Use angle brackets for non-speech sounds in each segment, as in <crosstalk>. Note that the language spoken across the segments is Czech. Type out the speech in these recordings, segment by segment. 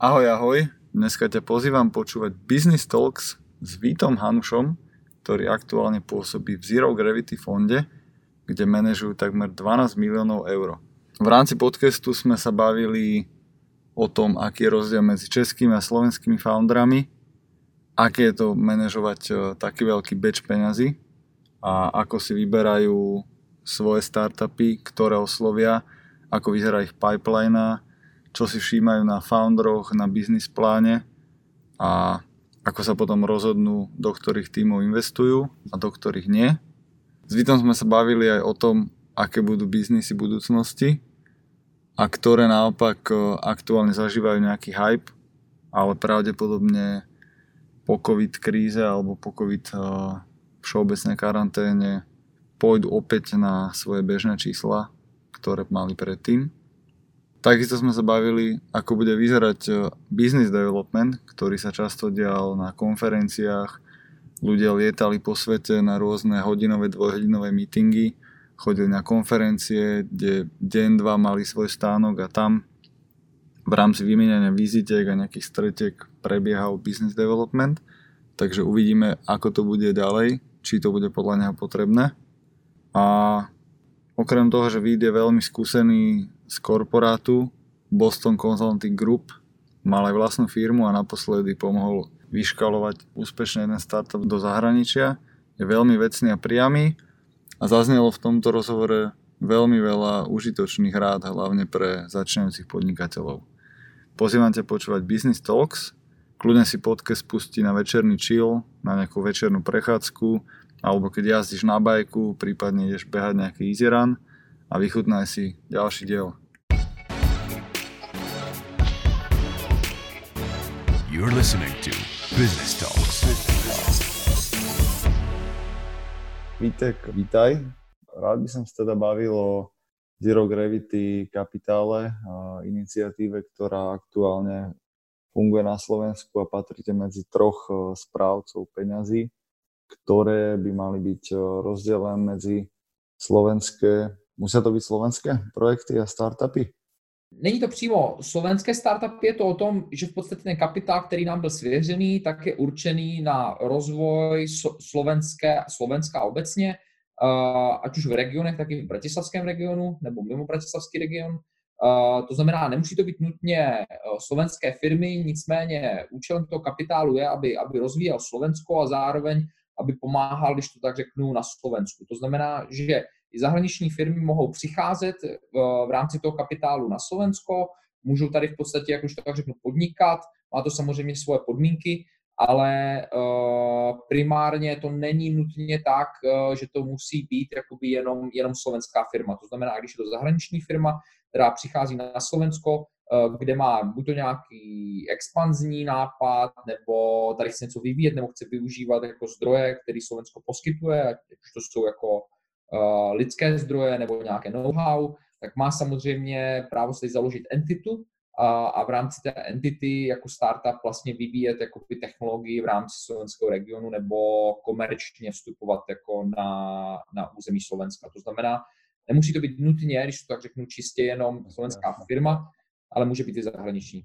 Ahoj, ahoj. Dneska ťa pozývam počúvať Business Talks s Vítom Hanušom, ktorý aktuálne pôsobí v Zero Gravity fonde, kde manažujú takmer 12 miliónov eur. V rámci podcastu sme sa bavili o tom, aký je rozdiel medzi českými a slovenskými founderami, aké je to manažovať e, taký veľký batch peňazí a ako si vyberajú svoje startupy, ktoré oslovia, ako vyzerá ich pipeline, čo si všímajú na founderoch, na business pláne a ako sa potom rozhodnú, do ktorých tímov investujú a do ktorých nie. S Vitom sme sa bavili aj o tom, aké budú biznisy budúcnosti a ktoré naopak e, aktuálne zažívajú nejaký hype, ale pravdepodobne po COVID kríze alebo po COVID e, všeobecnej karanténe pôjdu opäť na svoje bežné čísla, ktoré mali predtým. Takisto sme sa bavili, ako bude vyzerať e, business development, ktorý sa často dial na konferenciách. Ľudia lietali po svete na rôzne hodinové, dvojhodinové meetingy chodili na konferencie, kde deň, dva mali svoj stánok a tam v rámci vymieňania vizitiek a nejakých stretiek prebiehal business development. Takže uvidíme, ako to bude ďalej, či to bude podľa neho potrebné. A okrem toho, že je veľmi skúsený z korporátu, Boston Consulting Group, mal aj vlastnú firmu a naposledy pomohol vyškalovať úspešne jeden startup do zahraničia. Je veľmi vecný a priamy a zaznelo v tomto rozhovore veľmi veľa užitočných rád, hlavne pre začínajúcich podnikateľov. Pozývam ťa počúvať Business Talks, kľudne si podcast pustí na večerný chill, na nejakú večernú prechádzku, alebo keď jazdíš na bajku, prípadne ideš behať nejaký easy run a vychutnaj si ďalší diel. You're listening to Business Talks. Vítek, vítaj. Rád by som sa teda bavil o Zero Gravity kapitále, iniciatíve, ktorá aktuálne funguje na Slovensku a patríte medzi troch e, správcov peňazí, ktoré by mali byť e, rozdelené medzi slovenské, musia to byť slovenské projekty a startupy? Není to přímo slovenské startup, je to o tom, že v podstatě ten kapitál, který nám byl svěřený, tak je určený na rozvoj slovenské, Slovenska obecně, ať už v regionech, tak i v bratislavském regionu nebo mimo bratislavský region. To znamená, nemusí to být nutně e, slovenské firmy, nicméně účelem toho kapitálu je, aby, aby rozvíjel Slovensko a zároveň, aby pomáhal, když to tak řeknu, na Slovensku. To znamená, že i zahraniční firmy mohou přicházet v, eh, v rámci toho kapitálu na Slovensko, můžou tady v podstatě, jak už to tak řeknu, podnikat, má to samozřejmě svoje podmínky, ale uh, primárně to není nutně tak, uh, že to musí být jakoby jenom, jenom slovenská firma. To znamená, když je to zahraniční firma, která přichází na Slovensko, kde má buď to nějaký expanzní nápad, nebo tady chce něco vyvíjet, nebo chce využívat jako zdroje, který Slovensko poskytuje, ať už to jsou jako uh, lidské zdroje nebo nějaké know-how, tak má samozřejmě právo si založit entitu a, a v rámci té entity jako startup vlastně vyvíjet jako technologii v rámci slovenského regionu nebo komerčně vstupovat jako na, na území Slovenska. To znamená, nemusí to být nutně, když to tak řeknu, čistě jenom slovenská firma, ale může být i zahraniční.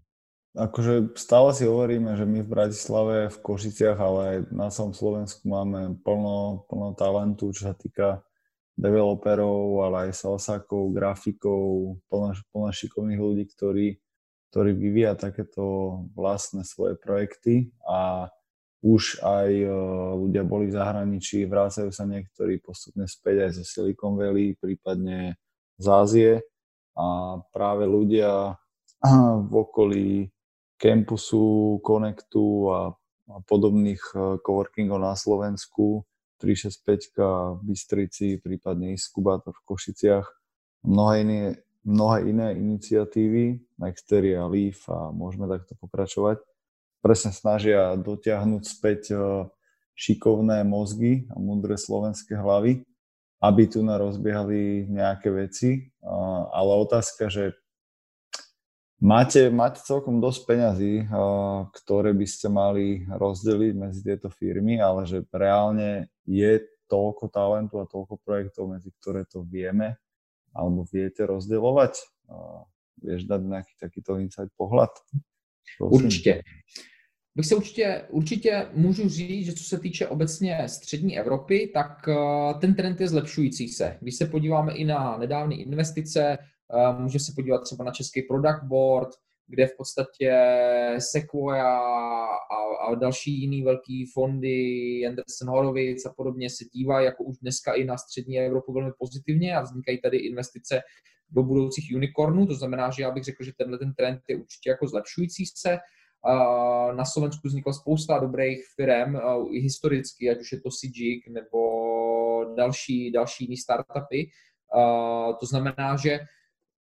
Akože stále si hovoríme, že my v Bratislave, v Košiciach, ale aj na celom Slovensku máme plno, plno talentu, čo sa týka developerov, ale aj salsákov, grafikov, plno, šikovných ľudí, ktorí, ktorí vyvíja takéto vlastné svoje projekty. A už aj e, ľudia boli v zahraničí, vrácajú sa niektorí postupne späť aj zo Silicon Valley, prípadne z Ázie. A práve ľudia v okolí campusu, Connectu a, a podobných e, coworkingov na Slovensku 365 v Bystrici, prípadne Iskubator v Košiciach, mnohé iné, mnohé iné iniciatívy, Nexteria, Leaf a môžeme takto pokračovať, presne snažia dotiahnuť späť e, šikovné mozgy a múdre slovenské hlavy, aby tu na rozbiehali nejaké veci. Ale otázka, že máte, máte celkom dosť peňazí, e, ktoré by ste mali rozdeliť medzi tieto firmy, ale že reálne je toľko talentu a toľko projektov, medzi ktoré to vieme alebo viete rozdeľovať? Vieš dať nejaký takýto insight pohľad? Prosím. Určitě. Bych se určitě, určitě můžu říct, že co se týče obecně střední Evropy, tak ten trend je zlepšující se. Když se podíváme i na nedávné investice, můžeme se podívat třeba na český product board, kde v podstatě Sequoia a, a další jiný velký fondy, Anderson Horowitz a podobně se dívají jako už dneska i na střední Evropu velmi pozitivně a vznikají tady investice do budoucích unicornů, to znamená, že já bych řekl, že tenhle ten trend je určitě jako zlepšující se. Na Slovensku vznikla spousta dobrých firm, i historicky, ať už je to CGIG nebo další, další jiný startupy. To znamená, že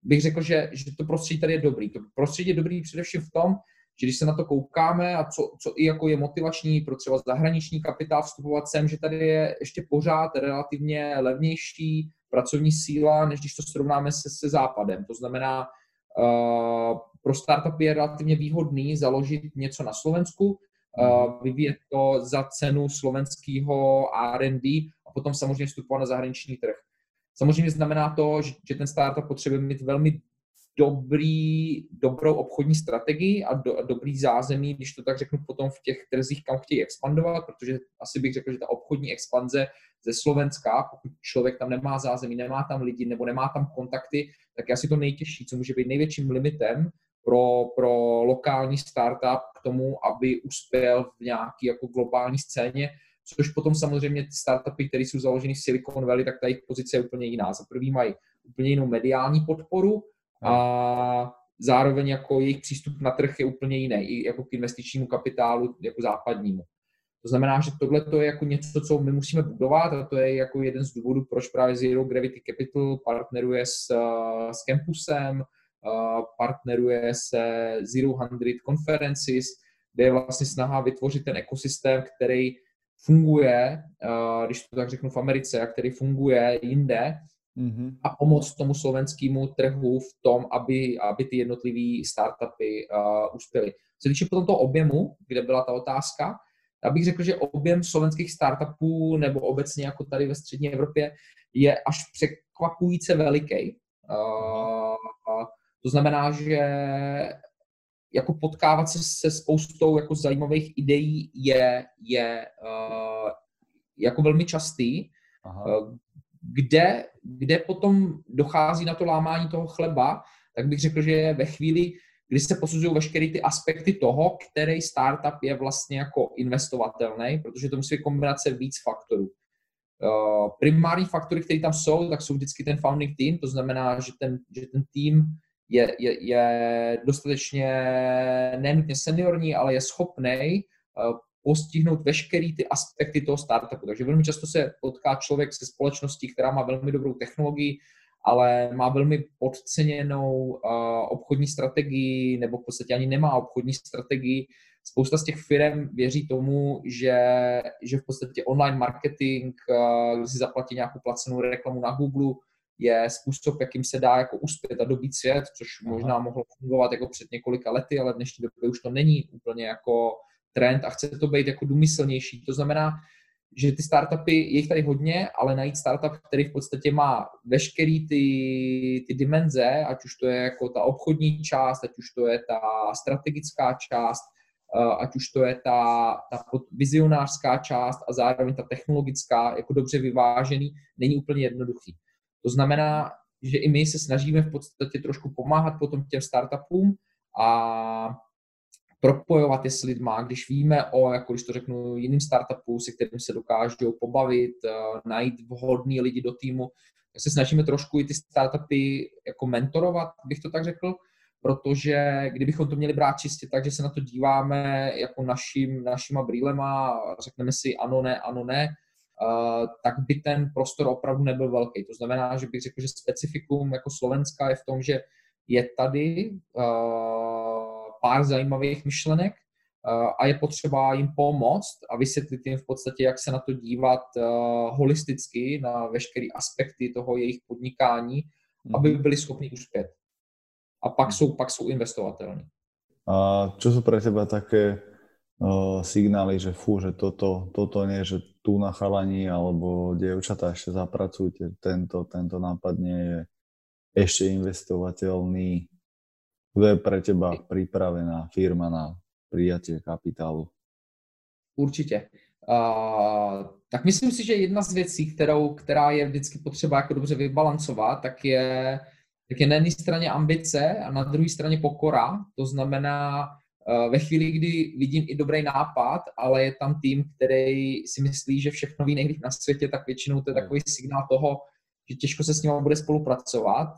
bych řekl, že, že to prostředí tady je dobrý. To prostředí je dobrý především v tom, že když se na to koukáme a co, co i jako je motivační pro třeba zahraniční kapitál vstupovat sem, že tady je ještě pořád relativně levnější pracovní síla, než když to srovnáme se, se západem. To znamená, uh, pro startupy je relativně výhodný založit něco na Slovensku, uh, vyvíjet to za cenu slovenského R&D a potom samozřejmě vstupovat na zahraniční trh. Samozřejmě znamená to, že, ten startup potřebuje mít velmi dobrý, dobrou obchodní strategii a, do, a dobrý zázemí, když to tak řeknu, potom v těch trzích, kam chtějí expandovat, protože asi bych řekl, že ta obchodní expanze ze Slovenska, pokud člověk tam nemá zázemí, nemá tam lidi nebo nemá tam kontakty, tak je asi to nejtěžší, co může být největším limitem pro, pro lokální startup k tomu, aby uspěl v nějaké jako globální scéně, což potom samozřejmě ty startupy, které jsou založeny v Silicon Valley, tak ta jejich pozice je úplně jiná. Za prvý mají úplně jinou mediální podporu a zároveň jako jejich přístup na trh je úplně jiný, i jako k investičnímu kapitálu, jako západnímu. To znamená, že tohle to je jako něco, co my musíme budovat a to je jako jeden z důvodů, proč právě Zero Gravity Capital partneruje s, s Campusem, partneruje se Zero Hundred Conferences, kde je vlastně snaha vytvořit ten ekosystém, který funguje, když to tak řeknu v Americe, a který funguje jinde, mm-hmm. a pomoct tomu slovenskému trhu v tom, aby, aby ty jednotlivé startupy uh, uspěly. Co týče potom toho objemu, kde byla ta otázka, já bych řekl, že objem slovenských startupů nebo obecně jako tady ve střední Evropě je až překvapujíce veliký. Uh, to znamená, že jako potkávat se se spoustou jako zajímavých ideí je, je uh, jako velmi častý, Aha. Uh, kde, kde potom dochází na to lámání toho chleba, tak bych řekl, že je ve chvíli, kdy se posuzují veškeré ty aspekty toho, který startup je vlastně jako investovatelný, protože to musí být kombinace víc faktorů. Uh, primární faktory, které tam jsou, tak jsou vždycky ten founding team, to znamená, že ten, že ten tým je, je, je dostatečně nenutně seniorní, ale je schopný uh, postihnout veškerý ty aspekty toho startupu. Takže velmi často se potká člověk se společností, která má velmi dobrou technologii, ale má velmi podceněnou uh, obchodní strategii, nebo v podstatě ani nemá obchodní strategii. Spousta z těch firm věří tomu, že, že v podstatě online marketing, uh, když si zaplatí nějakou placenou reklamu na Google, je způsob, jakým se dá jako uspět a dobít svět, což možná mohlo fungovat jako před několika lety, ale v dnešní době už to není úplně jako trend a chce to být jako důmyslnější. To znamená, že ty startupy, je jich tady hodně, ale najít startup, který v podstatě má veškerý ty, ty dimenze, ať už to je jako ta obchodní část, ať už to je ta strategická část, eh, ať už to je ta, ta vizionářská část a zároveň ta technologická, jako dobře vyvážený, není úplně jednoduchý. To znamená, že i my se snažíme v podstatě trošku pomáhat potom těm startupům a propojovat je s lidma, když víme o, jako když to řeknu, jiným startupu, se kterým se dokážou pobavit, uh, najít vhodný lidi do týmu, tak se snažíme trošku i ty startupy jako mentorovat, bych to tak řekl, protože kdybychom to měli brát čistě tak, že se na to díváme jako našim, našima brýlema, řekneme si ano, ne, ano, ne, tak by ten prostor opravdu nebyl velký. To znamená, že bych řekl, že specifikum jako Slovenska je v tom, že je tady pár zajímavých myšlenek a je potřeba jim pomoct a vysvětlit jim v podstatě, jak se na to dívat holisticky, na veškeré aspekty toho jejich podnikání, aby mhm. byli schopni uspět. A pak mhm. jsou, pak jsou investovatelní. A čo sú pre teba také signály, že fú, že toto, toto nie, že tu na chalani alebo dievčatá ešte zapracujte, tento, tento nápad nie je ešte investovateľný Kdo je pre teba pripravená firma na prijatie kapitálu? Určitě. Uh, tak myslím si, že jedna z věcí, kterou, která je vždycky potřeba jako dobře vybalancovat, tak je, tak je na jedné straně ambice a na druhé straně pokora. To znamená, ve chvíli, kdy vidím i dobrý nápad, ale je tam tým, který si myslí, že všechno ví nejlíp na světě, tak většinou to je takový signál toho, že těžko se s ním bude spolupracovat,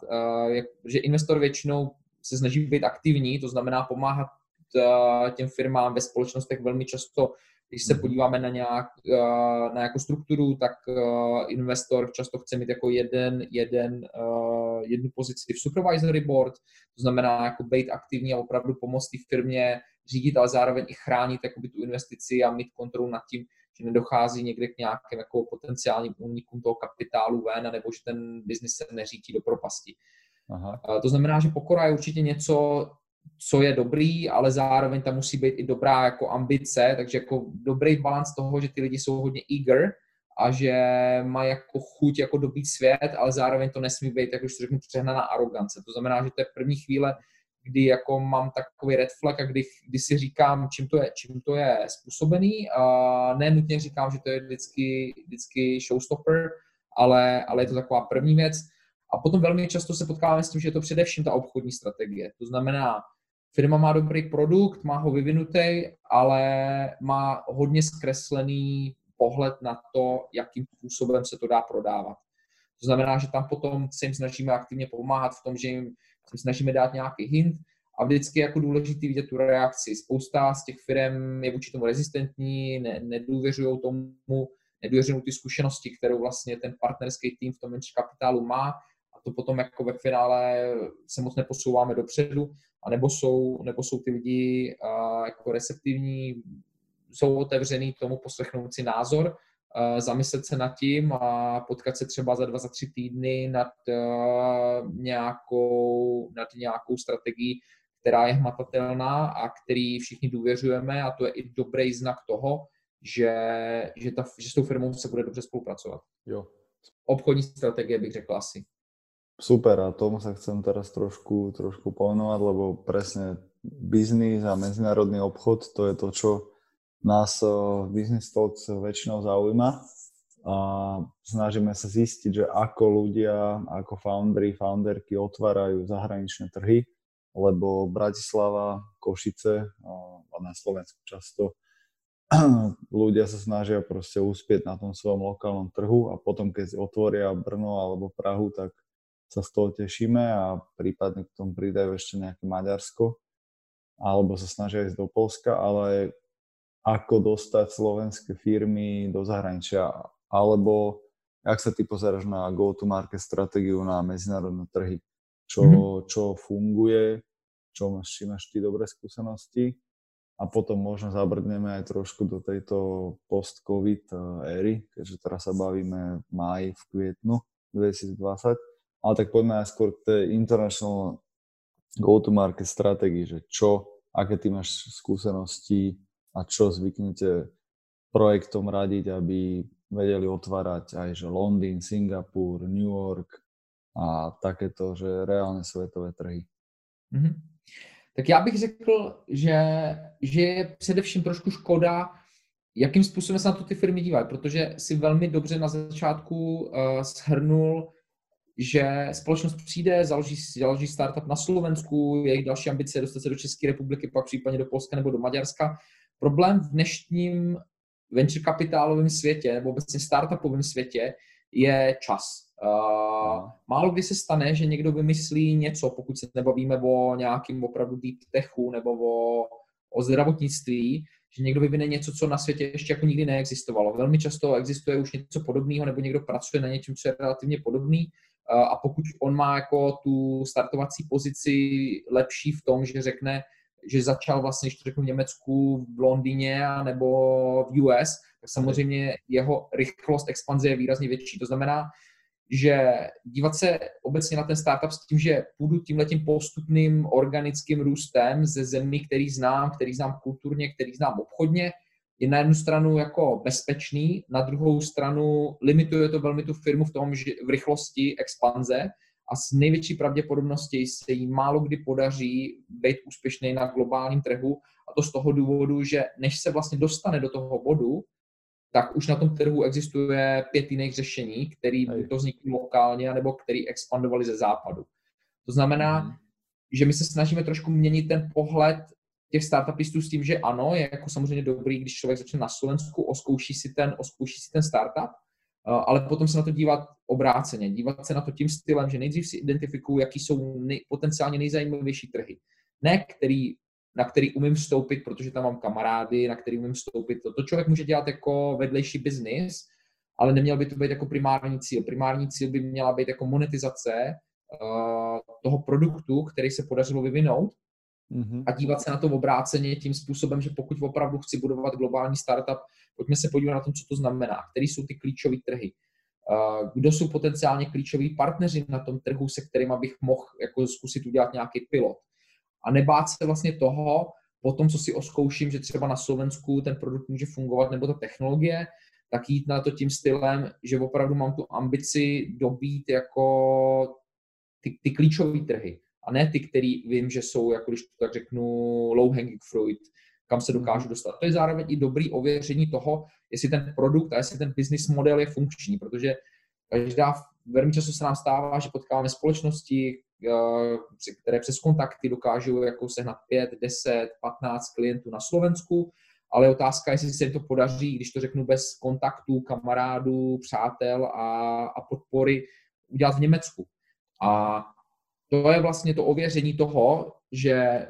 jak, že investor většinou se snaží být aktivní, to znamená pomáhat uh, těm firmám ve společnostech velmi často když se mhm. podíváme na, nějak, eh, na nějakou strukturu, tak eh, investor často chce mít jako jeden, jeden, eh, jednu pozici v supervisory board, to znamená jako být aktivní a opravdu pomoct té firmě řídit, ale zároveň i chránit jakoby, tu investici a mít kontrolu nad tím, že nedochází někde k nějakým jako potenciálním únikům toho kapitálu ven, nebo že ten biznis se neřítí do propasti. Aha. To znamená, že pokora je určitě něco, co je dobrý, ale zároveň tam musí být i dobrá jako ambice, takže jako dobrý balans toho, že ty lidi jsou hodně eager a že mají jako chuť jako dobít svět, ale zároveň to nesmí být, jak už to řeknu, přehnaná arogance. To znamená, že to je první chvíle, kdy jako mám takový red flag a kdy, kdy si říkám, čím to je, čím to je způsobený. A ne nutně říkám, že to je vždycky, vždycky showstopper, ale, ale je to taková první věc. A potom velmi často se potkáváme s tím, že je to především ta obchodní strategie. To znamená, firma má dobrý produkt, má ho vyvinutý, ale má hodně zkreslený pohled na to, jakým způsobem se to dá prodávat. To znamená, že tam potom se jim snažíme aktivně pomáhat v tom, že jim se snažíme dát nějaký hint a vždycky jako důležitý vidět tu reakci. Spousta z těch firm je vůči tomu rezistentní, ne, nedůvěřují tomu, nedůvěřují ty zkušenosti, kterou vlastně ten partnerský tým v tom venture kapitálu má to potom jako ve finále se moc neposouváme dopředu a nebo jsou, nebo jsou ty lidi uh, jako receptivní, jsou otevřený tomu poslechnout si názor, uh, zamyslet se nad tím a potkat se třeba za dva, za tři týdny nad, uh, nějakou, nad nějakou strategií, která je hmatatelná a který všichni důvěřujeme a to je i dobrý znak toho, že, že, ta, že s tou firmou se bude dobře spolupracovat. Jo. Obchodní strategie bych řekl asi. Super, a tomu sa chcem teraz trošku, trošku povenovať, lebo presne biznis a medzinárodný obchod, to je to, čo nás v Business Talks väčšinou zaujíma. A snažíme sa zistiť, že ako ľudia, ako foundry, founderky otvárajú zahraničné trhy, lebo Bratislava, Košice a na Slovensku často <clears throat> ľudia sa snažia proste uspieť na tom svojom lokálnom trhu a potom, keď otvoria Brno alebo Prahu, tak sa z toho tešíme a prípadne k tomu pridajú ešte nejaké Maďarsko alebo sa snažia ísť do Polska, ale ako dostať slovenské firmy do zahraničia alebo jak sa ty pozeráš na go-to-market stratégiu na medzinárodné trhy? Čo, mm-hmm. čo funguje, čo máš, či máš ty dobré skúsenosti a potom možno zabrdneme aj trošku do tejto post-covid eh, éry, keďže teraz sa bavíme v máji, v kvietnu 2020 ale tak poďme aj skôr k tej international go-to-market stratégii, že čo, aké ty máš skúsenosti a čo zvyknete projektom radiť, aby vedeli otvárať aj že Londýn, Singapur, New York a takéto, že reálne světové trhy. Mm-hmm. Tak já bych řekl, že, že je především trošku škoda, jakým způsobem se na to ty firmy dívají, protože si velmi dobře na začátku uh, shrnul že společnost přijde, založí, založí startup na Slovensku, jejich další ambice je dostat se do České republiky, pak případně do Polska nebo do Maďarska. Problém v dnešním venture kapitálovém světě nebo obecně startupovém světě je čas. Uh, málo kdy se stane, že někdo vymyslí něco, pokud se nebavíme o nějakým opravdu deep techu nebo o, o zdravotnictví, že někdo vyvine něco, co na světě ještě jako nikdy neexistovalo. Velmi často existuje už něco podobného, nebo někdo pracuje na něčem, co je relativně podobný a pokud on má jako tu startovací pozici lepší v tom, že řekne, že začal vlastně, když řeknu v Německu, v Londýně nebo v US, tak samozřejmě jeho rychlost expanze je výrazně větší. To znamená, že dívat se obecně na ten startup s tím, že půjdu tímhletím postupným organickým růstem ze zemí, který znám, který znám kulturně, který znám obchodně, je na jednu stranu jako bezpečný, na druhou stranu limituje to velmi tu firmu v tom, že v rychlosti expanze a s největší pravděpodobností se jí málo kdy podaří být úspěšný na globálním trhu a to z toho důvodu, že než se vlastně dostane do toho bodu, tak už na tom trhu existuje pět jiných řešení, který to vznikly lokálně, nebo který expandovali ze západu. To znamená, mm. že my se snažíme trošku měnit ten pohled těch startupistů s tím, že ano, je jako samozřejmě dobrý, když člověk začne na Slovensku, oskouší si ten, oskouší si ten startup, ale potom se na to dívat obráceně, dívat se na to tím stylem, že nejdřív si identifikuju, jaký jsou nej, potenciálně nejzajímavější trhy. Ne, který, na který umím vstoupit, protože tam mám kamarády, na který umím vstoupit. To, to člověk může dělat jako vedlejší biznis, ale neměl by to být jako primární cíl. Primární cíl by měla být jako monetizace uh, toho produktu, který se podařilo vyvinout mm-hmm. a dívat se na to obráceně tím způsobem, že pokud opravdu chci budovat globální startup, pojďme se podívat na tom, co to znamená, které jsou ty klíčové trhy, kdo jsou potenciálně klíčoví partneři na tom trhu, se kterými bych mohl jako zkusit udělat nějaký pilot. A nebát se vlastně toho, po tom, co si oskouším, že třeba na Slovensku ten produkt může fungovat, nebo ta technologie, tak jít na to tím stylem, že opravdu mám tu ambici dobít jako ty, ty klíčové trhy a ne ty, který vím, že jsou, jako když to tak řeknu, low hanging fruit, kam se dokážu mhm. dostat. To je zároveň i dobrý ověření toho, jestli ten produkt a jestli ten business model je funkční, protože každá, velmi často se nám stává, že potkáváme společnosti, eh, které přes kontakty dokážou jako sehnat 5, 10, 15 klientů na Slovensku, ale otázka je, jestli se jim to podaří, když to řeknu bez kontaktů, kamarádů, přátel a, a podpory, udělat v Německu. A to je vlastně to ověření toho, že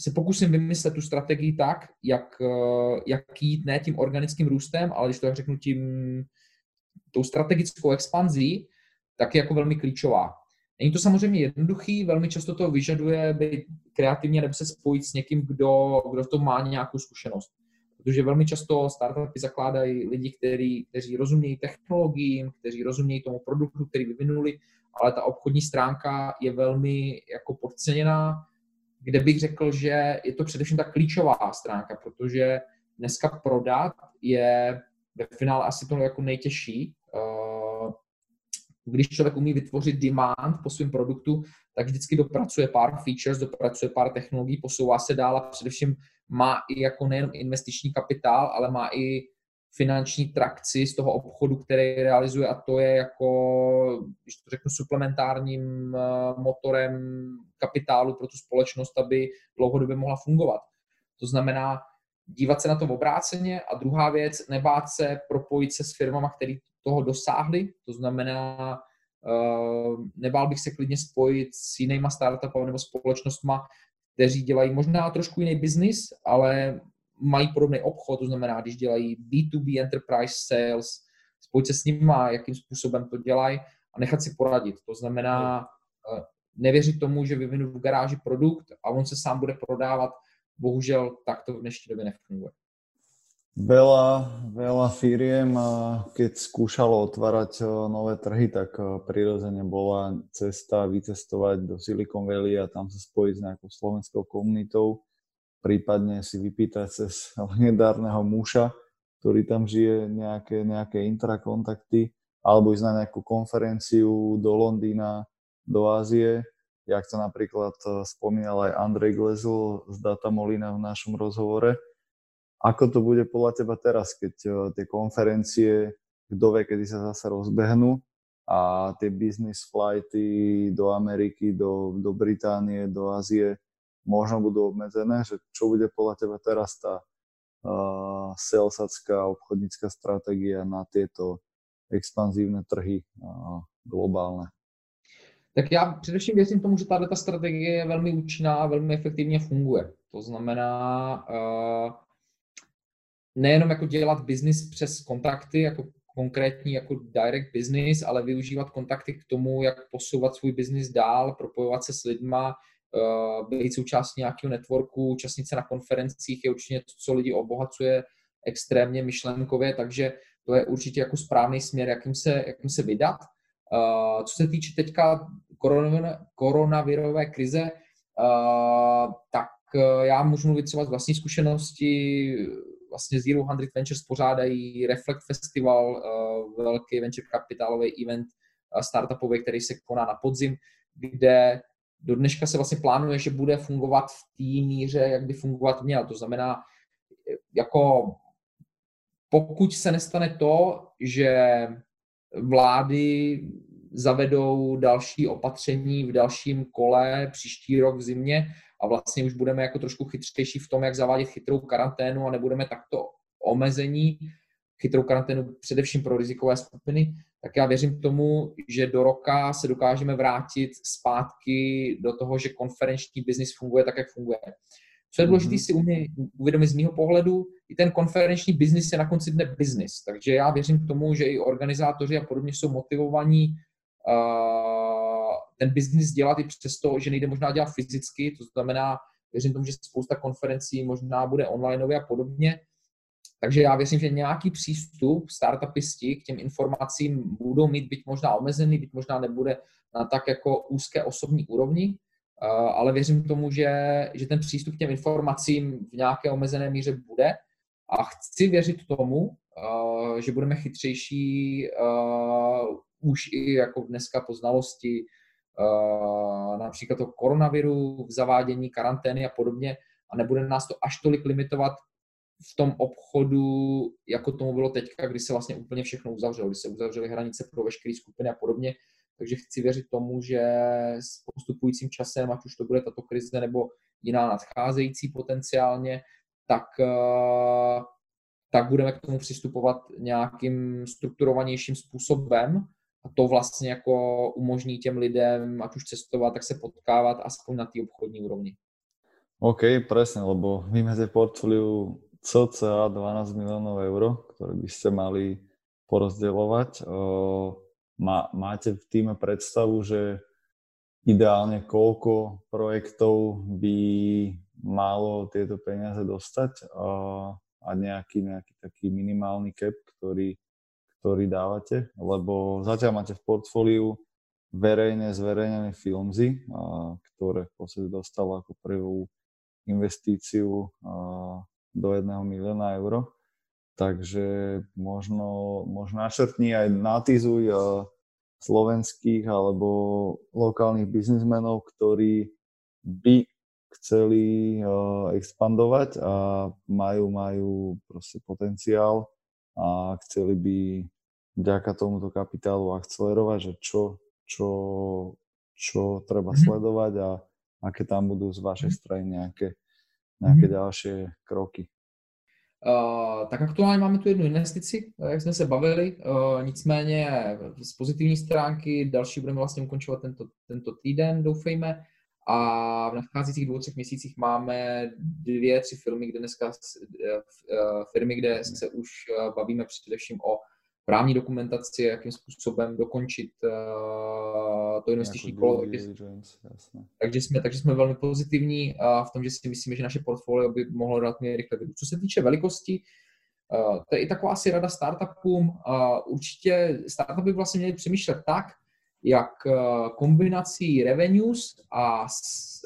se pokusím vymyslet tu strategii tak, jak, eh, jak jít ne tím organickým růstem, ale když to řeknu tím, tou strategickou expanzí, tak je jako velmi klíčová. Není to samozřejmě jednoduchý, velmi často to vyžaduje být kreativně nebo se spojit s někým, kdo, kdo to má nějakou zkušenost. Protože velmi často startupy zakládají lidi, který, kteří rozumějí technologiím, kteří rozumějí tomu produktu, který vyvinuli, ale ta obchodní stránka je velmi jako podceněná, kde bych řekl, že je to především ta klíčová stránka, protože dneska prodat je ve finále asi to jako nejtěžší. Eh, když člověk umí vytvořit demand po svém produktu, tak vždycky dopracuje pár features, dopracuje pár technologií, posouvá se dál a především má i jako nejen investiční kapitál, ale má i finanční trakci z toho obchodu, který realizuje a to je jako, když to řeknu, suplementárním eh, motorem kapitálu pro tu společnost, aby dlouhodobě mohla fungovat. To znamená dívat se na to v obráceně a druhá věc, nebát se propojit se s firmama, které toho dosáhly, to znamená, uh, nebál bych se klidně spojit s jinýma startupy nebo společnostma, kteří dělají možná trošku jiný biznis, ale mají podobný obchod, to znamená, když dělají B2B enterprise sales, spojit se s nimi, jakým způsobem to dělají a nechat si poradit. To znamená, eh, nevěřit tomu, že vyvinu v garáži produkt a on se sám bude prodávat, bohužel tak to v dnešní době nefunguje. Veľa, veľa firiem, keď skúšalo otvárať nové trhy, tak prirodzene bola cesta vycestovať do Silicon Valley a tam sa spojiť s nejakou slovenskou komunitou prípadne si vypýtať cez legendárneho muša, ktorý tam žije nejaké, nejaké intrakontakty, alebo ísť na nejakú konferenciu do Londýna, do Ázie, jak to napríklad eh, spomínal aj Andrej Glezl z Data Molina v našom rozhovore. Ako to bude podľa teba teraz, keď eh, tie konferencie, kto vie, kedy sa zase rozbehnú a tie business flighty do Ameriky, do, do Británie, do Ázie možno budú obmedzené, že čo bude podľa teba teraz tá uh, salesacká obchodnícká stratégia na tieto expanzívne trhy uh, globálne? Tak já především věřím tomu, že tato strategie je velmi účinná a velmi efektivně funguje. To znamená, nejenom jako dělat biznis přes kontakty, jako konkrétní jako direct business, ale využívat kontakty k tomu, jak posouvat svůj biznis dál, propojovat se s lidma, být součástí nějakého networku, účastnit se na konferencích je určitě to, co lidi obohacuje extrémně myšlenkově, takže to je určitě jako správný směr, jakým se, jakým se vydat. Uh, co se týče teďka koronavirové krize, uh, tak já můžu mluvit třeba z vlastní zkušenosti. Vlastně Zero 100 Ventures pořádají Reflect Festival, velký venture kapitálový event startupový, který se koná na podzim, kde do dneška se vlastně plánuje, že bude fungovat v té míře, jak by fungovat měl. To znamená, jako pokud se nestane to, že vlády zavedou další opatření v dalším kole příští rok v zimě a vlastně už budeme jako trošku chytřejší v tom, jak zavádět chytrou karanténu a nebudeme takto omezení, chytrou karanténu především pro rizikové skupiny, tak já věřím tomu, že do roka se dokážeme vrátit zpátky do toho, že konferenční biznis funguje tak, jak funguje. Co je důležité mm-hmm. si umě, uvědomit z mého pohledu, i ten konferenční biznis je na konci dne biznis. Takže já věřím tomu, že i organizátoři a podobně jsou motivovaní uh, ten biznis dělat i přesto, že nejde možná dělat fyzicky, to znamená, věřím tomu, že spousta konferencí možná bude online a podobně, takže já věřím, že nějaký přístup startupisti k těm informacím budou mít byť možná omezený, byť možná nebude na tak jako úzké osobní úrovni, eh, ale věřím tomu, že, že ten přístup k těm informacím v nějaké omezené míře bude. A chci věřit tomu, eh, že budeme chytřejší eh, už i jako dneska po znalosti například to koronaviru, v zavádění karantény a podobně a nebude nás to až tolik limitovat v tom obchodu, jako tomu bylo teďka, kdy se vlastně úplně všechno uzavřelo, kdy se uzavřely hranice pro veškeré skupiny a podobně. Takže chci věřit tomu, že s postupujícím časem, ať už to bude tato krize nebo jiná nadcházející potenciálně, tak, eh, tak budeme k tomu přistupovat nějakým strukturovanějším způsobem a to vlastně jako umožní těm lidem, ať už cestovat, tak se potkávat aspoň na té obchodní úrovni. OK, presne, lebo vy máte portfóliu cca 12 miliónov eur, ktoré by ste mali porozdeľovať. Má, máte v týme predstavu, že ideálne koľko projektov by malo tieto peniaze dostať a nejaký, nejaký taký minimálny cap, ktorý, ktorý dávate? Lebo zatiaľ máte v portfóliu verejne zverejnené filmzy, ktoré v podstate dostalo ako prvú investíciu do jedného milióna eur. Takže možno, možno našrtni aj natizuj uh, slovenských alebo lokálnych biznismenov, ktorí by chceli uh, expandovať a majú, majú proste potenciál a chceli by vďaka tomuto kapitálu akcelerovať, že čo, čo, čo treba mm-hmm. sledovať a aké tam budú z vašej mhm. strany nejaké nějaké mm-hmm. další kroky? Uh, tak aktuálně máme tu jednu investici, jak jsme se bavili, uh, nicméně z pozitivní stránky další budeme vlastně ukončovat tento, tento týden, doufejme, a v nadcházejících dvou, třech měsících máme dvě, tři firmy, kde dneska, uh, firmy, kde se už bavíme především o právní dokumentaci, jakým způsobem dokončit uh, to investiční kolo. Takže, takže, jsme, takže jsme velmi pozitivní uh, v tom, že si myslíme, že naše portfolio by mohlo dát mě rychle Co se týče velikosti, uh, to je i taková asi rada startupům. Uh, určitě startupy vlastně měly přemýšlet tak, jak uh, kombinací revenues a,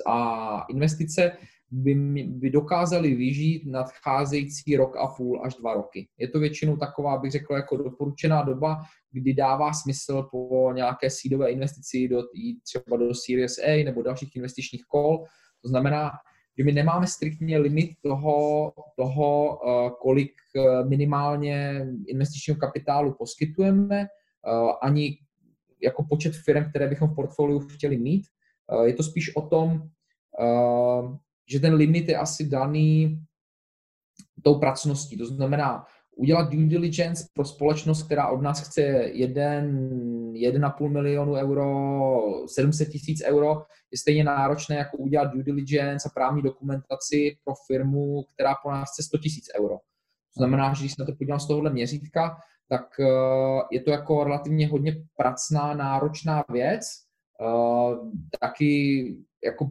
a investice by, by dokázali vyžít nadcházející rok a půl až dva roky. Je to většinou taková, bych řekl, jako doporučená doba, kdy dává smysl po nějaké sídové investici do, třeba do Series A nebo dalších investičních kol. To znamená, že my nemáme striktně limit toho, toho eh, kolik eh, minimálně investičního kapitálu poskytujeme, eh, ani jako počet firm, které bychom v portfoliu chtěli mít. Je to spíš o tom, že ten limit je asi daný tou pracností. To znamená, udělat due diligence pro společnost, která od nás chce 1,5 milionu euro, 700 tisíc euro, je stejně náročné jako udělat due diligence a právní dokumentaci pro firmu, která po nás chce 100 tisíc euro. To znamená, že když se na to podívám z tohohle měřítka, tak eh, je to jako relativně hodně pracná, náročná věc. Eh, taky jako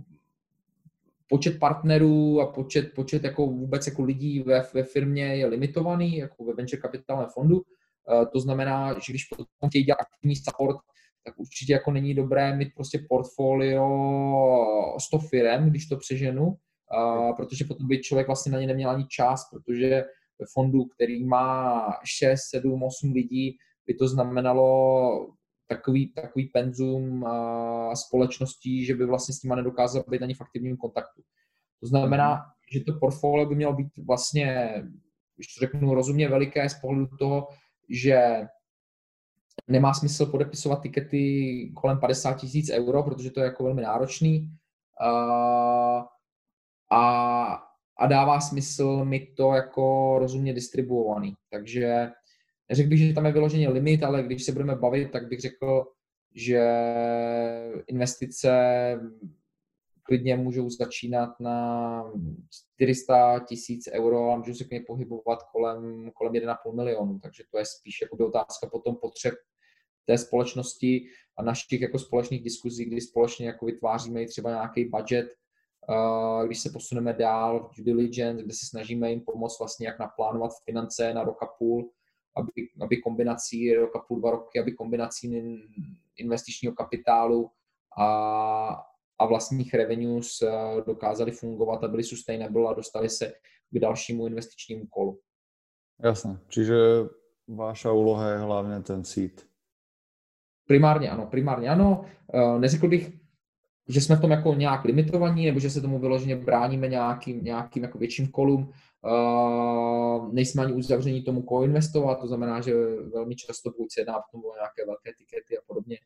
počet partnerů a počet, počet jako vůbec jako lidí ve, ve firmě je limitovaný, jako ve venture kapitálovém fondu. Uh, to znamená, že když potom chtějí dělat aktivní support, tak určitě jako není dobré mít prostě portfolio 100 firm, když to přeženu, uh, protože potom by člověk vlastně na ně neměl ani čas, protože ve fondu, který má 6, 7, 8 lidí, by to znamenalo takový, takový penzum a společností, že by vlastně s nima nedokázal být ani v aktivním kontaktu. To znamená, mhm. že to portfolio by mělo být vlastně, když to řeknu rozumně veliké z pohledu toho, že nemá smysl podepisovat tikety kolem 50 tisíc euro, protože to je jako velmi náročný. A, a dává smysl mít to jako rozumně distribuovaný. Takže neřekl bych, že tam je vyloženě limit, ale když se budeme bavit, tak bych řekl, že investice klidně můžou začínat na 400 tisíc euro a můžou se klidně pohybovat kolem, kolem 1,5 milionu. Takže to je spíš jako otázka potom potřeb té společnosti a našich jako společných diskuzí, kdy společně jako vytváříme třeba nějaký budget, když se posuneme dál v due diligence, kde se snažíme jim pomoct vlastně jak naplánovat finance na rok a půl, aby, aby kombinací rok a půl, dva roky, aby kombinací investičního kapitálu a, a vlastních revenues eh, dokázali fungovat a byli sustainable a dostali se k dalšímu investičnímu kolu. Jasné, čiže vaša úloha je hlavně ten seed. Primárně ano, primárně ano. Eh, neřekl bych, že jsme v tom jako nějak limitovaní, nebo že se tomu vyloženě bráníme nějakým, nějakým jako větším kolům. Uh, nejsme ani uzavření tomu koinvestovat, to znamená, že velmi často pokud se jedná potom o nějaké velké tikety a podobně,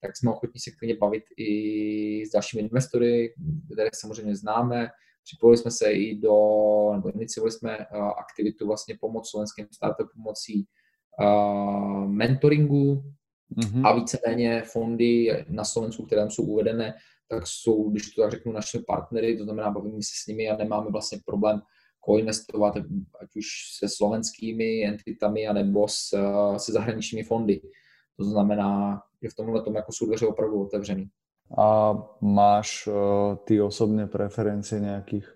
tak jsme ochotní se klidně bavit i s dalšími investory, které samozřejmě známe. Připojili jsme se i do, nebo iniciovali jsme uh, aktivitu vlastně pomoc slovenským startup pomocí uh, mentoringu mm-hmm. a víceméně fondy na Slovensku, které tam jsou uvedené, tak jsou, když to tak řeknu, naše partnery, to znamená, bavíme se s nimi a nemáme vlastně problém koinvestovat, ať už se slovenskými entitami, anebo s, se zahraničními fondy. To znamená, že v tomhle tom jako jsou dveře opravdu otevřený. A máš uh, ty osobně preferencie nějakých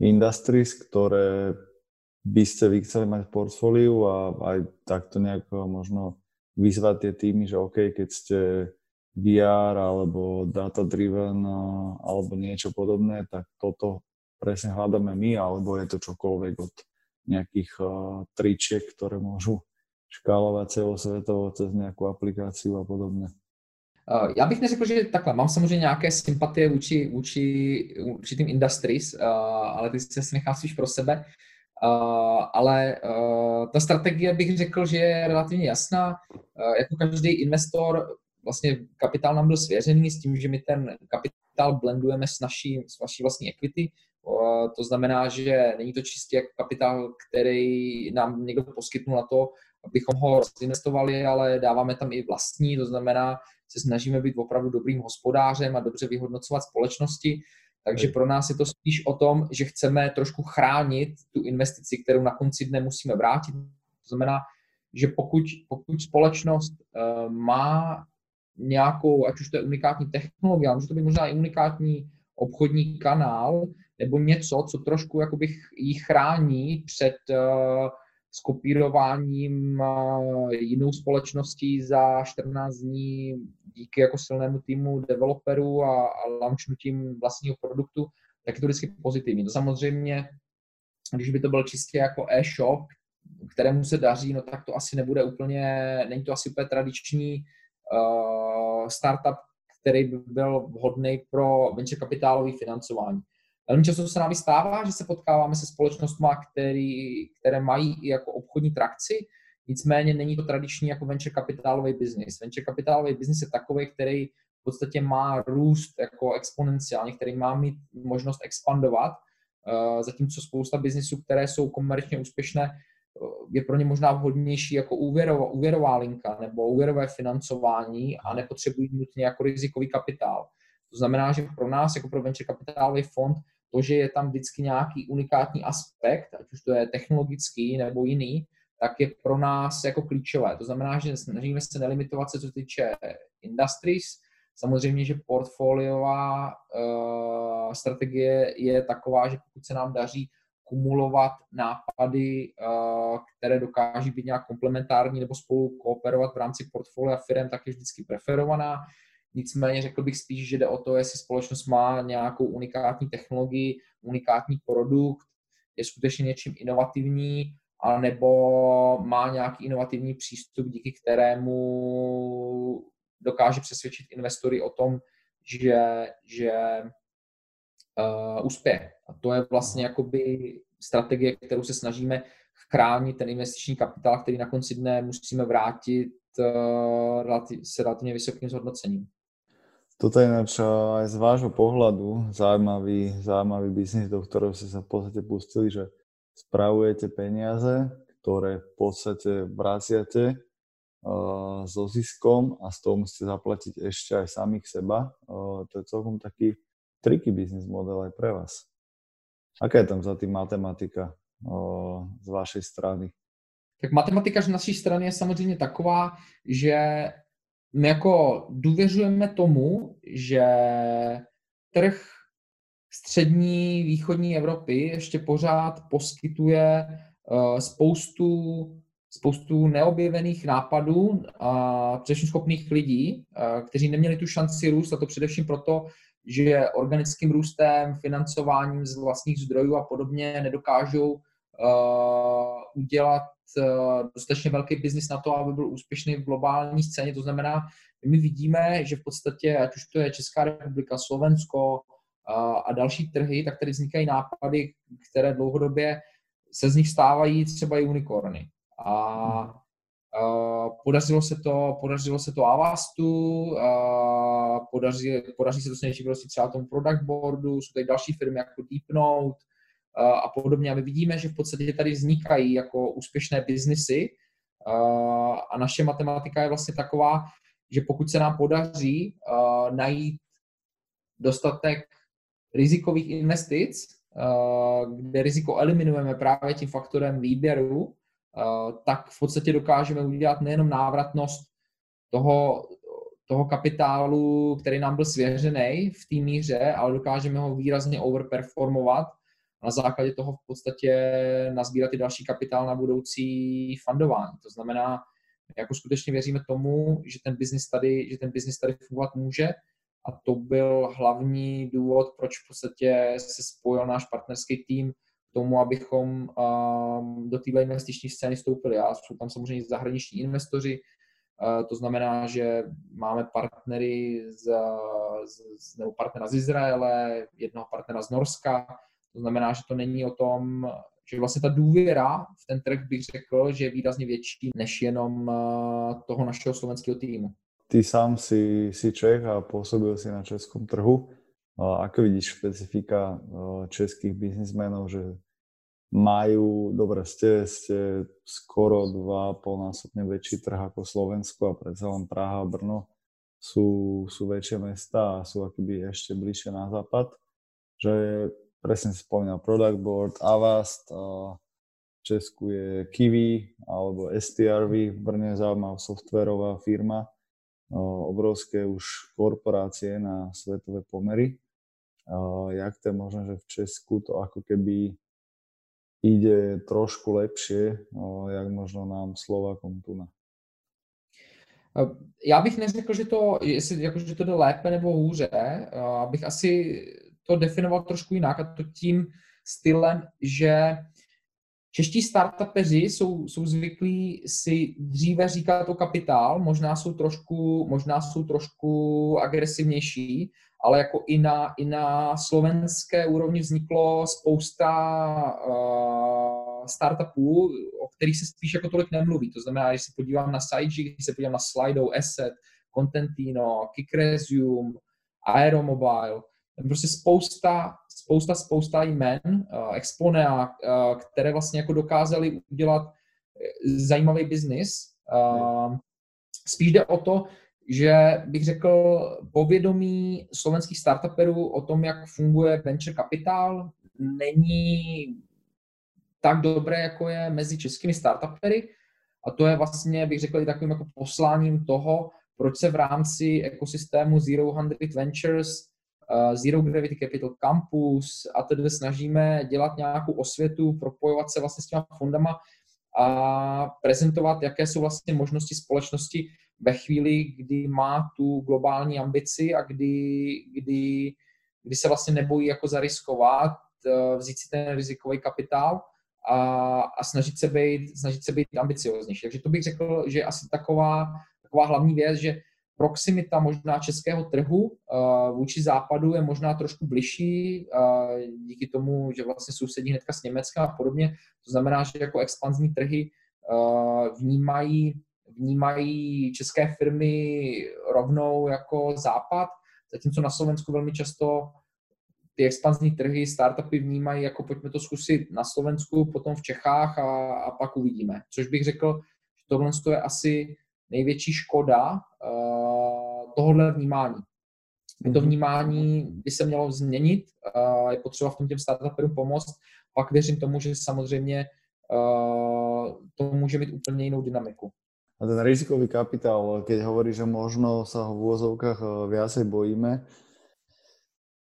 industries, které by ste vy chceli mať v portfóliu a aj takto nejako možno vyzvať tie týmy, že OK, keď ste VR alebo data driven alebo niečo podobné, tak toto presne hľadáme my, alebo je to čokoľvek od nejakých tričiek, ktoré môžu škálovať celosvetovo cez nejakú aplikáciu a podobně. Já bych neřekl, že takhle. Mám samozřejmě nějaké sympatie vůči, vůči určitým industries, ale ty se nechám spíš pro sebe. Ale ta strategie bych řekl, že je relativně jasná. Jako každý investor vlastně kapitál nám byl svěřený s tím, že my ten kapitál blendujeme s naší, s naší vlastní equity. To znamená, že není to čistě kapitál, který nám někdo poskytnul na to, abychom ho investovali, ale dáváme tam i vlastní, to znamená, se snažíme být opravdu dobrým hospodářem a dobře vyhodnocovat společnosti. Takže pro nás je to spíš o tom, že chceme trošku chránit tu investici, kterou na konci dne musíme vrátit. To znamená, že pokud, pokud společnost uh, má nějakou, ať už to je unikátní technologie, ale může to být možná i unikátní obchodní kanál, nebo něco, co trošku jakoby jí chrání před uh, skopírováním uh, jinou společností za 14 dní díky jako silnému týmu developerů a, a launchnutím vlastního produktu, tak je to vždycky pozitivní. To samozřejmě, když by to byl čistě jako e-shop, kterému se daří, no tak to asi nebude úplně, není to asi úplně tradiční uh, startup, který by byl vhodný pro venture kapitálové financování. Velmi často se nám stává, že se potkáváme se společnostmi, které mají i jako obchodní trakci, nicméně není to tradiční jako venture kapitálový biznis. Venture kapitálový biznis je takový, který v podstatě má růst jako exponenciálně, který má mít možnost expandovat, uh, zatímco spousta biznisů, které jsou komerčně úspěšné, je pro ně možná vhodnější jako úvěrová, úvěrová linka nebo úvěrové financování a nepotřebují nutně jako rizikový kapitál. To znamená, že pro nás, jako pro venture kapitálový fond, to, že je tam vždycky nějaký unikátní aspekt, ať už to je technologický nebo jiný, tak je pro nás jako klíčové. To znamená, že snažíme se nelimitovat se, co týče industries. Samozřejmě, že portfoliová uh, strategie je taková, že pokud se nám daří kumulovat nápady, uh, které dokáží být nějak komplementární nebo spolu kooperovat v rámci portfolia firm, tak je vždycky preferovaná. Nicméně řekl bych spíš, že jde o to, jestli společnost má nějakou unikátní technologii, unikátní produkt, je skutečně něčím inovativní, nebo má nějaký inovativní přístup, díky kterému dokáže přesvědčit investory o tom, že, že uh, uspěje. A to je vlastně jakoby strategie, kterou se snažíme chránit ten investiční kapitál, který na konci dne musíme vrátit uh, s relativně vysokým zhodnocením. Toto je ináč aj z vášho pohľadu zaujímavý, zaujímavý biznis, do ktorého ste sa v podstate pustili, že spravujete peniaze, ktoré v podstate vraciate uh, so ziskom a z toho musíte zaplatiť ešte aj samých seba. Uh, to je celkom taký triky biznis model aj pre vás. Aká je tam za tým matematika uh, z vašej strany? Tak matematika z naší strany je samozřejmě taková, že my jako důvěřujeme tomu, že trh střední, východní Evropy ještě pořád poskytuje uh, spoustu, spoustu neobjevených nápadů a především schopných lidí, uh, kteří neměli tu šanci růst, a to především proto, že organickým růstem, financováním z vlastních zdrojů a podobně nedokážou uh, udělat uh, dostatečně velký biznis na to, aby byl úspěšný v globální scéně. To znamená, my vidíme, že v podstatě, ať už to je Česká republika, Slovensko uh, a další trhy, tak tady vznikají nápady, které dlouhodobě se z nich stávají třeba i unikorny. A Uh, podařilo se to, podařilo se to Avastu, uh, podaří, podaří se to s něčím prostě třeba tomu product boardu, jsou tady další firmy jako Deepnote uh, a podobně. A my vidíme, že v podstatě tady vznikají jako úspěšné biznesy uh, a naše matematika je vlastně taková, že pokud se nám podaří najít dostatek rizikových investic, kde riziko eliminujeme právě tím faktorem výběru, Eh, tak v podstatě dokážeme udělat nejenom návratnost toho, toho kapitálu, který nám byl svěřený v té míře, ale dokážeme ho výrazně overperformovat na základě toho v podstatě nazbírat i další kapitál na budoucí fundování. To znamená, jako skutečně věříme tomu, že ten biznis tady, že ten biznis tady fungovat může a to byl hlavní důvod, proč v podstatě se spojil náš partnerský tým tomu, abychom um, do téhle investiční scény vstoupili. A jsou tam samozřejmě zahraniční investoři, uh, to znamená, že máme partnery z, z, nebo partnera z Izraele, jednoho partnera z Norska, to znamená, že to není o tom, že vlastně ta důvěra v ten trh bych řekl, že je výrazně větší než jenom uh, toho našeho slovenského týmu. Ty sám si, si Čech a působil si na českom trhu. Ako vidíš špecifika českých biznismenov, že majú, dobre, ste, ste skoro 2,5 násobne väčší trh ako Slovensko a predsa len Praha a Brno sú, sú väčšie mesta a sú akoby ešte bližšie na západ. Že presne si spomínal Product Board, Avast, v Česku je Kiwi alebo STRV, v Brne zaujímavá softwarová firma, obrovské už korporácie na svetové pomery jak to je možné, že v Česku to ako keby ide trošku lepšie, jak možno nám Slovákom tu na. Já bych neřekl, že to, jestli, jako, že to jde lépe nebo hůře, abych asi to definoval trošku jinak a to tím stylem, že čeští startupeři jsou, jsou zvyklí si dříve říkat o kapitál, možná jsou trošku, možná jsou trošku agresivnější, ale jako i na, i na slovenské úrovni vzniklo spousta uh, startupů, o kterých se spíš jako tolik nemluví. To znamená, když se podívám na SideG, když se podívám na Slido, Asset, Contentino, Kickresume, Aeromobile, prostě spousta, spousta, spousta jmen, uh, Exponea, uh, které vlastně jako dokázali udělat zajímavý biznis. Uh, spíš jde o to, že bych řekl povědomí slovenských startuperů o tom, jak funguje venture kapitál, není tak dobré, jako je mezi českými startupery. A to je vlastně, bych řekl, i takovým jako posláním toho, proč se v rámci ekosystému Zero Hundred Ventures, uh, Zero Gravity Capital Campus a tedy snažíme dělat nějakou osvětu, propojovat se vlastně s těma fondama a prezentovat, jaké jsou vlastně možnosti společnosti ve chvíli, kdy má tu globální ambici a kdy, kdy, kdy se vlastně nebojí jako zariskovat, eh, vzít si ten rizikový kapitál a, a snažit, se být, snažit se být ambicioznější. Takže to bych řekl, že asi taková, taková hlavní věc, že proximita možná českého trhu vůči západu je možná trošku bližší díky tomu, že vlastně sousedí hnedka s Německem a podobně. To znamená, že jako expanzní trhy vnímají, vnímají české firmy rovnou jako západ, zatímco na Slovensku velmi často ty expanzní trhy, startupy vnímají jako pojďme to zkusit na Slovensku, potom v Čechách a, a pak uvidíme. Což bych řekl, že tohle je asi největší škoda uh, tohohle vnímání. To mhm. vnímání by se mělo změnit, uh, je potřeba v tom těm startupům pomoct, pak věřím tomu, že samozřejmě uh, to může mít úplně jinou dynamiku. A ten rizikový kapitál, keď hovorí, že možno sa ho v úvozovkách viacej bojíme,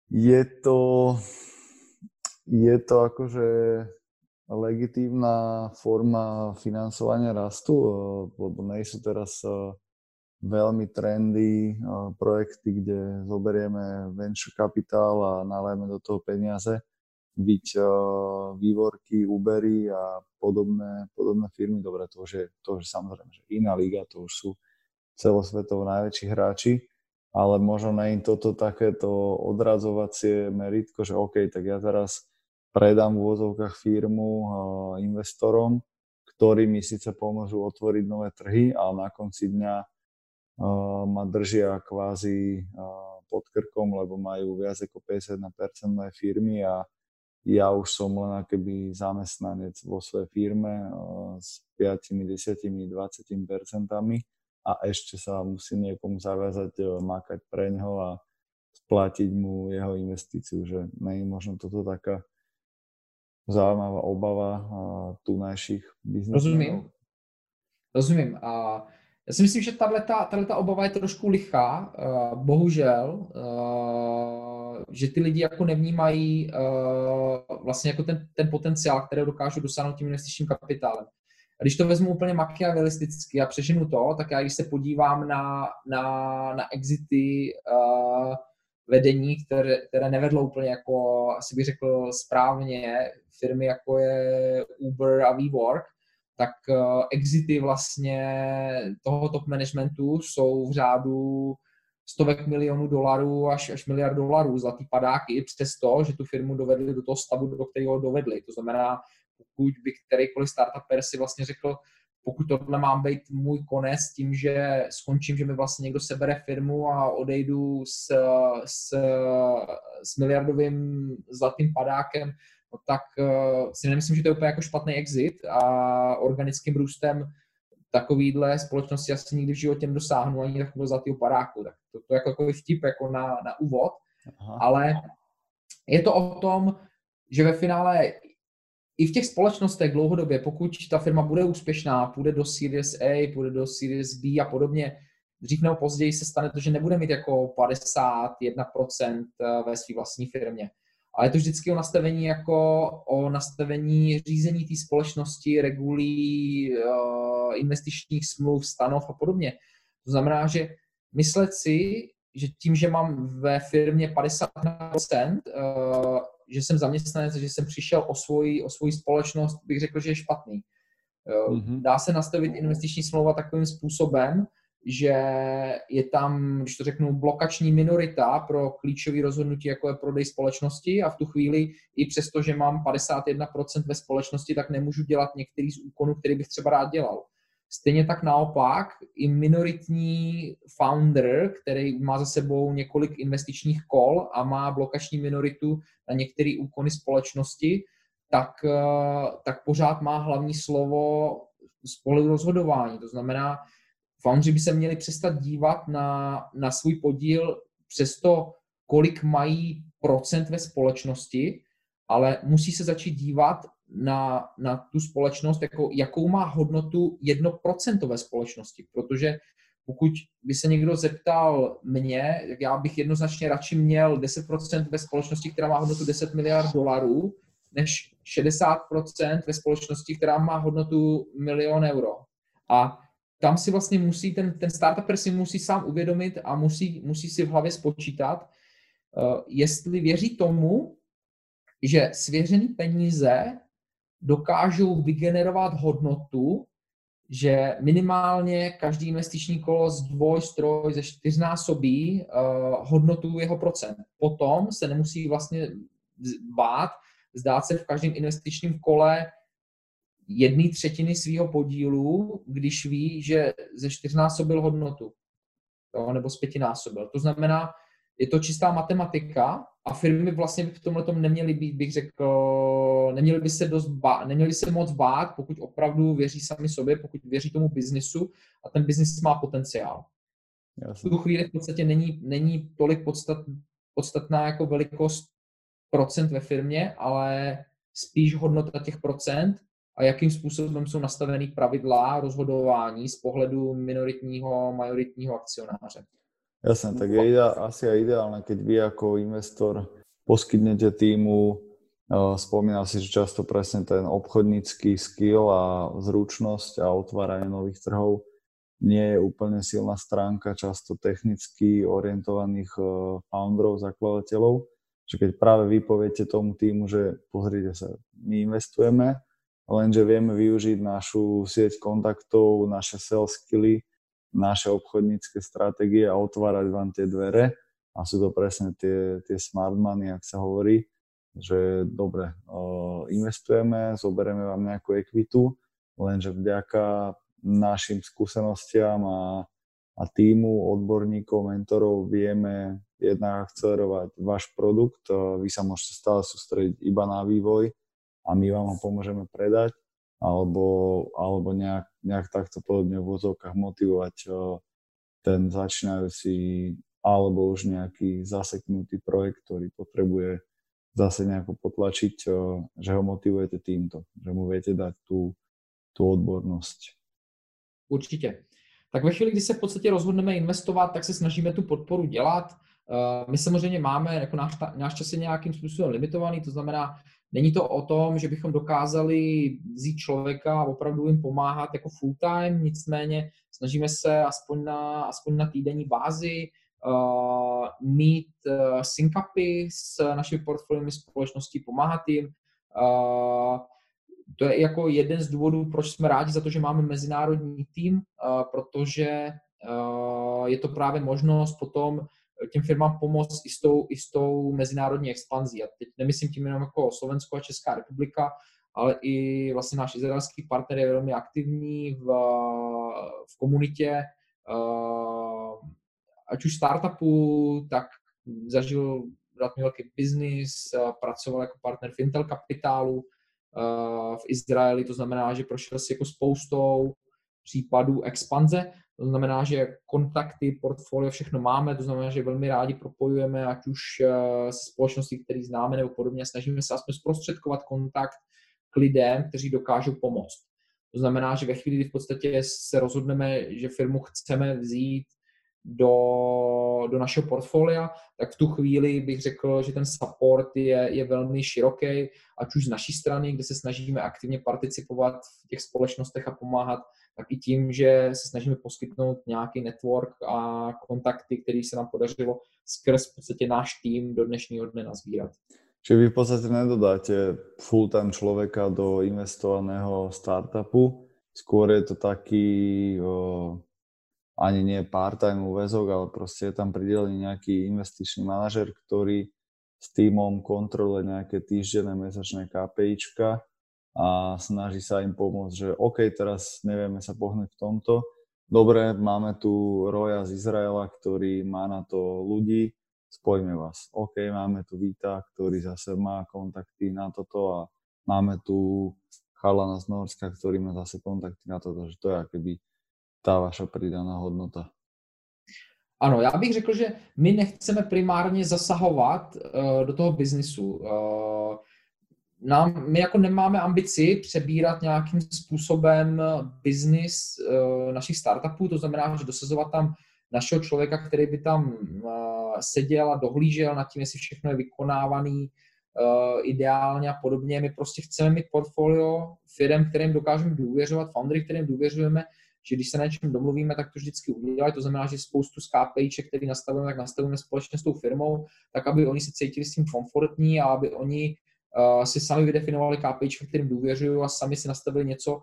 je to, je to akože legitívna forma financovania rastu, eh, lebo nejsú teraz eh, veľmi trendy eh, projekty, kde zoberieme venture kapitál a nalejeme do toho peniaze, byť vývorky, Ubery a podobné, podobné firmy. Dobre, to už je, to už je samozrejme že iná liga, to už sú celosvetovo najväčší hráči, ale možno na im toto takéto odradzovacie meritko, že OK, tak ja teraz predám v úvozovkách firmu investorom, ktorí mi síce pomôžu otvoriť nové trhy, ale na konci dňa ma držia kvázi pod krkom, lebo majú viac ako 51% mojej firmy a ja už som len akoby zamestnanec vo svojej firme s 5, 10, 20 percentami a ešte sa musím niekomu zaviazať e, makať pre ňoho a splatiť mu jeho investíciu, že je možno toto taká zaujímavá obava tunajších biznesmenů. Rozumím. Rozumím. A já si myslím, že tahle ta obava je trošku lichá, bohužel, že ty lidi jako nevnímají uh, vlastně jako ten, ten potenciál, který dokážou dosáhnout tím investičním kapitálem. A když to vezmu úplně machiavelisticky a přeženu to, tak já když se podívám na, na, na exity uh, vedení, které, které nevedlo úplně jako, asi bych řekl správně, firmy jako je Uber a WeWork, tak uh, exity vlastně toho top managementu jsou v řádu stovek milionů dolarů až, až miliard dolarů, zlatý padáky, přesto, že tu firmu dovedli do toho stavu, do kterého dovedli. To znamená, pokud by kterýkoliv startuper si vlastně řekl, pokud tohle mám být můj konec tím, že skončím, že mi vlastně někdo sebere firmu a odejdu s, s, s miliardovým zlatým padákem, no tak uh, si nemyslím, že to je úplně jako špatný exit a organickým růstem takovýhle společnosti asi nikdy v životě nedosáhnu ani takového zlatého padáku. Tak to, to je jako takový vtip jako na, na úvod, Aha. ale je to o tom, že ve finále i v těch společnostech dlouhodobě, pokud ta firma bude úspěšná, půjde do Series A, půjde do Series B a podobně, dřív nebo později se stane to, že nebude mít jako 51% eh, ve své vlastní firmě. Ale je to vždycky o nastavení jako o nastavení řízení té společnosti, regulí, eh, investičních smluv, stanov a podobně. To znamená, že myslet si, že tím, že mám ve firmě 50%, že jsem zaměstnanec, že jsem přišel o svoji, o svoji společnost, bych řekl, že je špatný. Mm-hmm. Dá se nastavit investiční smlouva takovým způsobem, že je tam, když to řeknu, blokační minorita pro klíčové rozhodnutí, jako je prodej společnosti a v tu chvíli i přesto, že mám 51% ve společnosti, tak nemůžu dělat některý z úkonů, který bych třeba rád dělal. Stejně tak naopak i minoritní founder, který má za sebou několik investičních kol a má blokační minoritu na některé úkony společnosti, tak, eh, tak pořád má hlavní slovo z pohledu rozhodování. To znamená, foundři by se měli přestat dívat na, na svůj podíl přes to, kolik mají procent ve společnosti, ale musí se začít dívat na, na tu společnost, jako, jakou má hodnotu 1% ve společnosti, protože pokud by se někdo zeptal mě, tak já bych jednoznačně radši měl 10% ve společnosti, která má hodnotu 10 miliard dolarů, než 60% ve společnosti, která má hodnotu milion euro. A tam si vlastně musí, ten, ten startup si musí sám uvědomit a musí, musí si v hlavě spočítat, uh, jestli věří tomu, že svěřený peníze dokážou vygenerovat hodnotu, že minimálně každý investiční kolo z dvoj, stroj, ze čtyřnásobí uh, hodnotu jeho procent. Potom se nemusí vlastně bát zdát se v každém investičním kole jedné třetiny svého podílu, když ví, že ze čtyřnásobil hodnotu, jo, nebo z pětinásobil. To znamená, je to čistá matematika a firmy vlastně by v tomhle tom neměly být, bych řekl, neměly by se dost bát, neměly se moc bát, pokud opravdu věří sami sobě, pokud věří tomu biznisu a ten biznis má potenciál. Jasně. V tu chvíli v podstatě není, není tolik podstat, podstatná jako velikost procent ve firmě, ale spíš hodnota těch procent a jakým způsobem jsou nastavený pravidla rozhodování z pohledu minoritního, majoritního akcionáře. Jasne, tak je ide, asi aj ideálne, keď vy ako investor poskytnete týmu, spomínal si, že často presne ten obchodnícky skill a zručnosť a otváranie nových trhov nie je úplne silná stránka často technicky orientovaných founderov, zakladateľov, že keď práve vy poviete tomu týmu, že pozrite sa, my investujeme, lenže vieme využiť našu sieť kontaktov, naše sales skilly, naše obchodnícke stratégie a otvárať vám tie dvere. A sú to presne tie, tie smart money, ak sa hovorí, že dobre, investujeme, zoberieme vám nejakú ekvitu, lenže vďaka našim skúsenostiam a, a týmu odborníkov, mentorov vieme jednak akcelerovať váš produkt, vy sa môžete stále sústrediť iba na vývoj a my vám ho pomôžeme predať alebo, alebo nejak, nejak takto podobne v vozovkách motivovať ten začínajúci alebo už nejaký zaseknutý projekt, ktorý potrebuje zase nejako potlačiť, že ho motivujete týmto, že mu viete dať tú, tú odbornosť. Určitě. Tak ve chvíli, kdy se v podstatě rozhodneme investovat, tak se snažíme tu podporu dělat. My samozřejmě máme, jako náš, náš čas je nějakým způsobem limitovaný, to znamená, Není to o tom, že bychom dokázali vzít člověka a opravdu jim pomáhat jako full time, nicméně snažíme se aspoň na, aspoň na týdenní bázi uh, mít uh, syncupy s našimi portfoliemi společností, pomáhat jim. Uh, to je jako jeden z důvodů, proč jsme rádi za to, že máme mezinárodní tým, uh, protože uh, je to právě možnost potom těm firmám pomoct i s tou, i s tou mezinárodní expanzí. A teď nemyslím tím jenom jako Slovensko a Česká republika, ale i vlastně náš izraelský partner je velmi aktivní v, v komunitě, eh, ať už startupu, tak zažil relativně velký biznis, pracoval jako partner v Intel kapitálu eh, v Izraeli, to znamená, že prošel si jako spoustou případů expanze to znamená, že kontakty, portfolio, všechno máme, to znamená, že velmi rádi propojujeme, ať už eh, se společnosti, které známe nebo podobně, snažíme se aspoň zprostředkovat kontakt k lidem, kteří dokážou pomoct. To znamená, že ve chvíli, kdy v podstatě se rozhodneme, že firmu chceme vzít do, do našeho portfolia, tak v tu chvíli bych řekl, že ten support je, je velmi široký, ať už z naší strany, kde se snažíme aktivně participovat v těch společnostech a pomáhat tak i tím, že se snažíme poskytnout nějaký network a kontakty, který se nám podařilo skrz v podstatě náš tým do dnešního dne nazbírat. Čiže vy v podstate nedodáte full-time človeka do investovaného startupu, skôr je to taký o, ani nie part-time úvezok, ale proste je tam pridelený nejaký investičný manažer, ktorý s týmom kontroluje nejaké týždenné, mesačné KPIčka a snaží sa im pomôcť, že OK, teraz nevieme sa pohnúť v tomto. Dobre, máme tu Roja z Izraela, ktorý má na to ľudí, spojíme vás. OK, máme tu Víta, ktorý zase má kontakty na toto a máme tu chalana z Norska, ktorý má zase kontakty na toto, že to je akoby tá vaša pridaná hodnota. Ano, já bych řekl, že my nechceme primárně zasahovat uh, do toho biznisu. Uh, nám, my jako nemáme ambici přebírat nějakým způsobem biznis uh, našich startupů, to znamená, že dosazovat tam našeho člověka, který by tam uh, seděl a dohlížel nad tím, jestli všechno je vykonávaný uh, ideálně a podobně. My prostě chceme mít portfolio firm, kterým dokážeme důvěřovat, foundry, kterým důvěřujeme, že když se na něčem domluvíme, tak to vždycky udělají. To znamená, že spoustu z KPIček, který nastavujeme, tak nastavujeme společně s tou firmou, tak aby oni se cítili s tím komfortní a aby oni uh, si sami vydefinovali KPIčka, kterým důvěřují a sami si nastavili něco,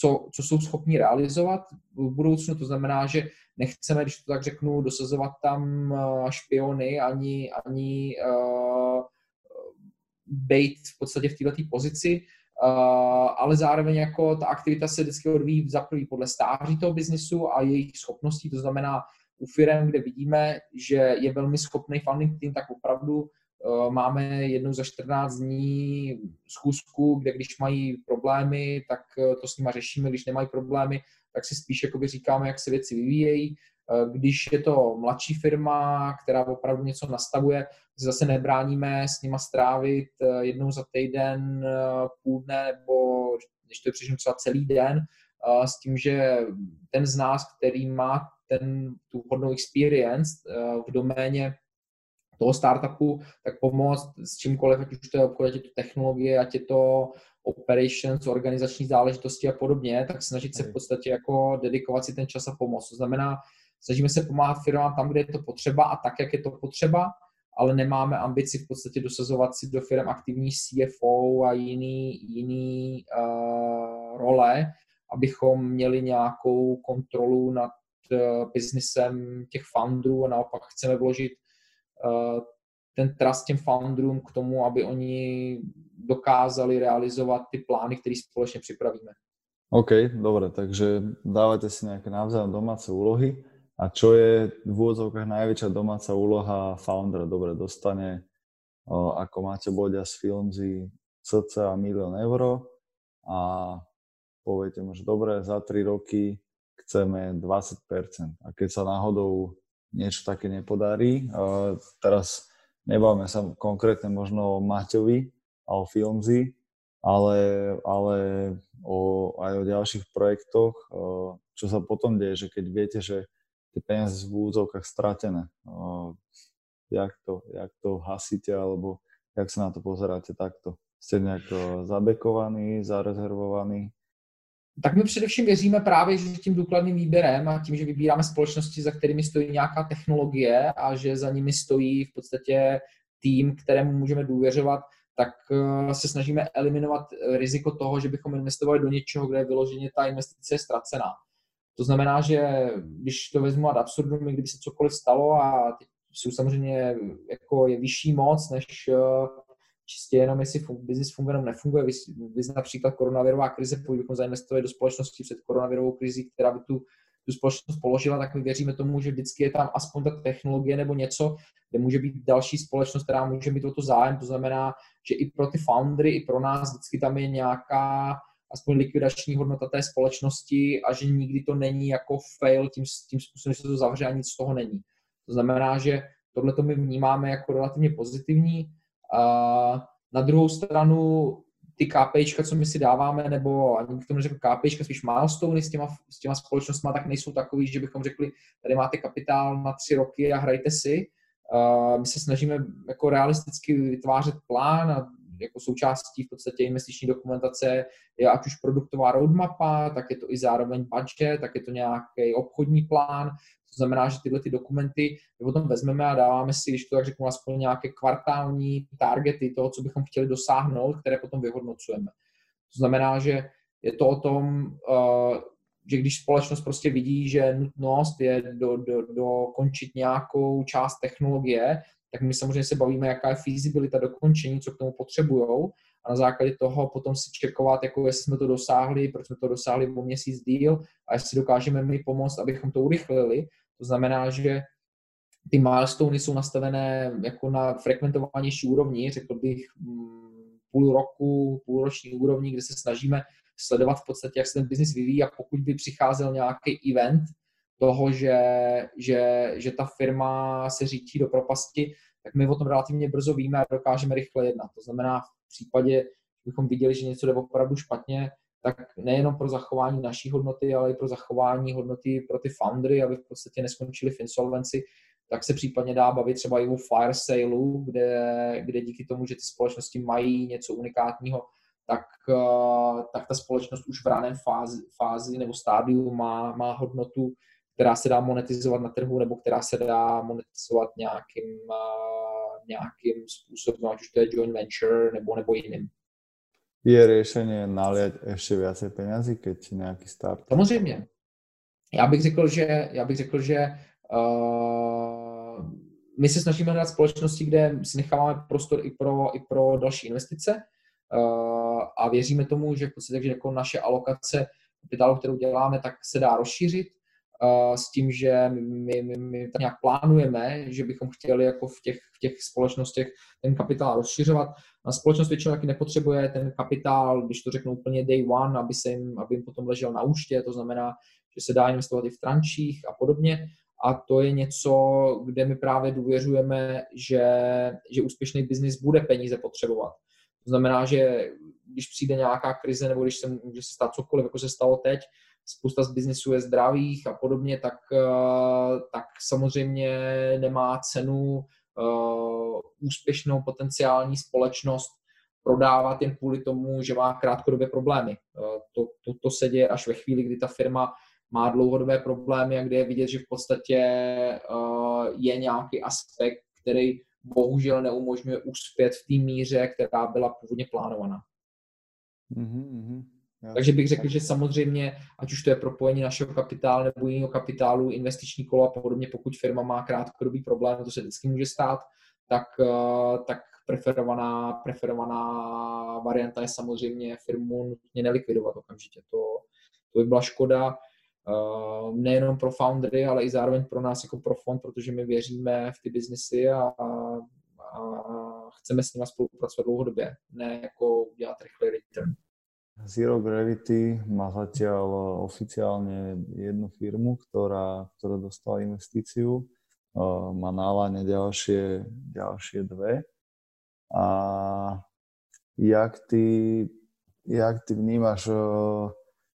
co, co jsou schopni realizovat v budoucnu. To znamená, že nechceme, když to tak řeknu, dosazovat tam špiony ani, ani uh, být v podstatě v této pozici, uh, ale zároveň jako ta aktivita se vždycky odvíjí za prvý podle stáří toho biznisu a jejich schopností, to znamená u firm, kde vidíme, že je velmi schopný funding tým, tak opravdu máme jednou za 14 dní schůzku, kde když mají problémy, tak uh, to s nimi řešíme, když nemají problémy, tak si spíš jakoby říkáme, jak se věci vyvíjejí. Když je to mladší firma, která opravdu něco nastavuje, zase nebráníme s nima strávit eh, jednou za týden eh, půl dne nebo když to přišlo třeba celý den, eh, s tím, že ten z nás, který má ten, tu hodnou experience v doméně toho startupu, tak pomoct s čímkoliv, ať už to je obchod, ať je to technologie, ať je to operations, organizační záležitosti a podobně, tak snažit se v podstatě jako dedikovat si ten čas a pomoct. To znamená, snažíme se pomáhat firmám tam, kde je to potřeba a tak, jak je to potřeba, ale nemáme ambici v podstatě dosazovat si do firm aktivní CFO a jiný, jiný uh, role, abychom měli nějakou kontrolu nad uh, biznisem těch founderů a naopak chceme vložit ten trust těm founderům k tomu, aby oni dokázali realizovat ty plány, které společně připravíme. OK, dobre, takže dávajte si nejaké navzájom domáce úlohy a čo je v úvodzovkách najväčšia domáca úloha foundera? Dobre, dostane, ako máte Bodia z Filmzy, cca milión eur a poviete mu, že dobre, za 3 roky chceme 20%. A keď sa náhodou niečo také nepodarí, teraz nebavíme sa konkrétne možno o Maťovi a o Filmzy, ale, ale o, aj o ďalších projektoch, čo sa potom deje, že keď viete, že tie peniaze v úvodzovkách stratené. Jak to, jak to hasíte, alebo jak sa na to pozeráte takto? Jste nějak zabekovaný, zarezervovaný? Tak my především věříme právě, že tím důkladným výběrem a tím, že vybíráme společnosti, za kterými stojí nějaká technologie a že za nimi stojí v podstatě tým, kterému můžeme důvěřovat, tak eh, se snažíme eliminovat riziko toho, že bychom investovali do něčeho, kde je vyloženě ta investice je ztracená. To znamená, že když to vezmu ad absurdum, kdyby se cokoliv stalo a jsou samozřejmě jako je vyšší moc, než eh, čistě jenom jestli fun, business funguje nebo nefunguje. Vy, vy například koronavirová krize, pokud bychom zainvestovali do společnosti před koronavirovou krizí, která by tu, tu společnost položila, tak my věříme tomu, že vždycky je tam aspoň ta technologie nebo něco, kde může být další společnost, která může mít o to zájem. To znamená, že i pro ty foundry, i pro nás vždycky tam je nějaká aspoň likvidační hodnota té společnosti a že nikdy to není jako fail tím, tím způsobem, že se to zavře a nic z toho není. To znamená, že tohle to my vnímáme jako relativně pozitivní. Na druhou stranu ty KPIčka, co my si dáváme, nebo ani k tomu neřekl KPIčka, spíš milestone s těma, s těma společnostmi, tak nejsou takový, že bychom řekli, tady máte kapitál na tři roky a hrajte si. Uh, my se snažíme jako realisticky vytvářet plán a jako součástí v podstatě investiční dokumentace je ať už produktová roadmapa, tak je to i zároveň budget, tak je to nějaký obchodní plán. To znamená, že tyhle ty dokumenty my potom vezmeme a dáváme si, když to tak řeknu, aspoň nějaké kvartální targety toho, co bychom chtěli dosáhnout, které potom vyhodnocujeme. To znamená, že je to o tom, uh, že když společnost prostě vidí, že nutnost je do, do, dokončit nějakou část technologie, tak my samozřejmě se bavíme, jaká je feasibilita dokončení, co k tomu potřebují a na základě toho potom si čekovat, jako jestli jsme to dosáhli, proč jsme to dosáhli o měsíc díl a jestli dokážeme my pomoct, abychom to urychlili. To znamená, že ty milestone jsou nastavené jako na frekventovanější úrovni, řekl bych mm, půl roku, půlroční úrovni, kde se snažíme sledovat v podstatě, jak se ten biznis vyvíjí a pokud by přicházel nějaký event, toho, že, že, že ta firma se řítí do propasti, tak my o tom relativně brzo víme a dokážeme rychle jednat. To znamená, případě, že bychom viděli, že něco jde opravdu špatně, tak nejenom pro zachování naší hodnoty, ale i pro zachování hodnoty pro ty foundry, aby v podstatě neskončili v insolvenci, tak se případně dá bavit třeba i o fire saleu, kde, kde díky tomu, že ty společnosti mají něco unikátního, tak, eh, tak ta společnost už v raném fázi, fázi nebo stádiu má, má hodnotu, která se dá monetizovat na trhu nebo která se dá monetizovat nějakým, uh, nějakým způsobem, ať už to je joint venture nebo, nebo jiným. Je řešení naliať ještě více penězí, keď nějaký start? Samozřejmě. Já bych řekl, že, já bych řekl, že uh, my se snažíme hledat společnosti, kde si necháváme prostor i pro, i pro další investice uh, a věříme tomu, že v podstatě že jako naše alokace kapitálu, kterou děláme, tak se dá rozšířit s tím, že my, my, my tak nějak plánujeme, že bychom chtěli jako v těch, v těch společnostech ten kapitál rozšiřovat. A společnost většinou taky nepotřebuje ten kapitál, když to řeknu úplně day one, aby, se jim, aby jim potom ležel na účtě, to znamená, že se dá investovat i v trančích a podobně. A to je něco, kde my právě důvěřujeme, že, že úspěšný biznis bude peníze potřebovat. To znamená, že když přijde nějaká krize nebo když se může stát cokoliv, jako se stalo teď, spousta z biznisů je zdravých a podobně, tak, eh, tak samozřejmě nemá cenu uh, úspěšnou potenciální společnost prodávat jen kvůli tomu, že má krátkodobě problémy. Uh, to, to, to se děje až ve chvíli, kdy ta firma má dlouhodobé problémy a kde je vidět, že v podstatě je nějaký aspekt, který bohužel neumožňuje uspět v té míře, která byla původně plánovaná. Mm-hmm. Takže bych řekl, že samozřejmě, ať už to je propojení našeho kapitálu nebo jiného kapitálu, investiční kolo a podobně, pokud firma má krátkodobý problém, to se vždycky může stát, tak, uh, tak preferovaná, preferovaná varianta je samozřejmě firmu nutně nelikvidovat okamžitě. To, to by byla škoda uh, nejenom pro foundery, ale i zároveň pro nás jako pro fond, protože my věříme v ty biznesy a, a, a chceme s nimi spolupracovat dlouhodobě, ne jako udělat rychlý return. Zero Gravity má zatiaľ oficiálne jednu firmu, ktorá, ktorá dostala investíciu. Má na láne ďalšie, ďalšie dve. A jak ty, jak ty vnímaš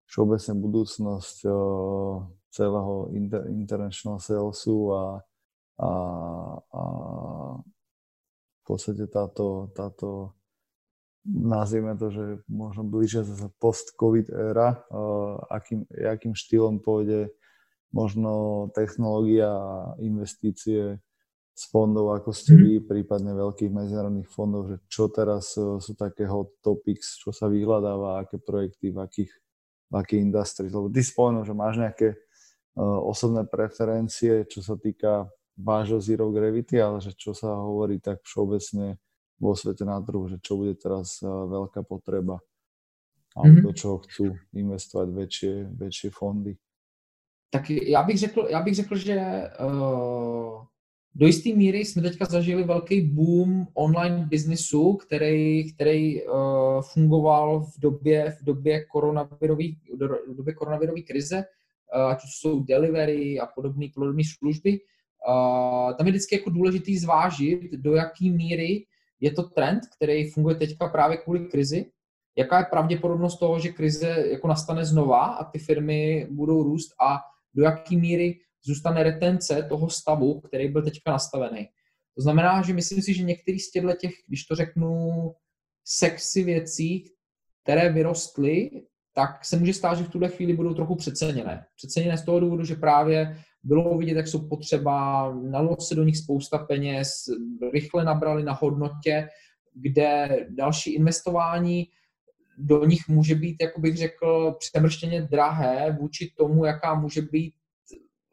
všeobecne budúcnosť celého inter, international salesu a, a, a v podstate táto, táto nazvime to, že možno blíže sa post-covid éra, akým, akým štýlom pôjde možno technológia a investície z fondov, ako ste vy, prípadne veľkých medzinárodných fondov, že čo teraz sú také hot topics, čo sa vyhľadáva, aké projekty, v akých v akej industrii. Lebo ty spomenul, že máš nejaké uh, osobné preferencie, čo sa týka vášho Zero Gravity, ale že čo sa hovorí tak všeobecne vo svete na trhu, že čo bude teraz uh, veľká potreba a mm-hmm. do čeho chcú investovať väčšie, väčšie fondy. Tak já bych řekl, já bych řekl že uh, do jisté míry jsme teďka zažili velký boom online biznisu, který, který uh, fungoval v době, v době koronavirové v době koronavirové krize, uh, ať už jsou delivery a podobné podobné služby. Uh, tam je vždycky jako důležitý zvážit, do jaké míry je to trend, který funguje teďka právě kvůli krizi, jaká je pravděpodobnost toho, že krize jako nastane znova a ty firmy budou růst a do jaké míry zůstane retence toho stavu, který byl teďka nastavený. To znamená, že myslím si, že některý z těchto těch, když to řeknu, sexy věcí, které vyrostly, tak se může stát, že v tuhle chvíli budou trochu přeceněné. Přeceněné z toho důvodu, že právě bylo vidět, jak jsou potřeba, nalo se do nich spousta peněz, rychle nabrali na hodnotě, kde další investování do nich může být, jak bych řekl, přemrštěně drahé vůči tomu, jaká může být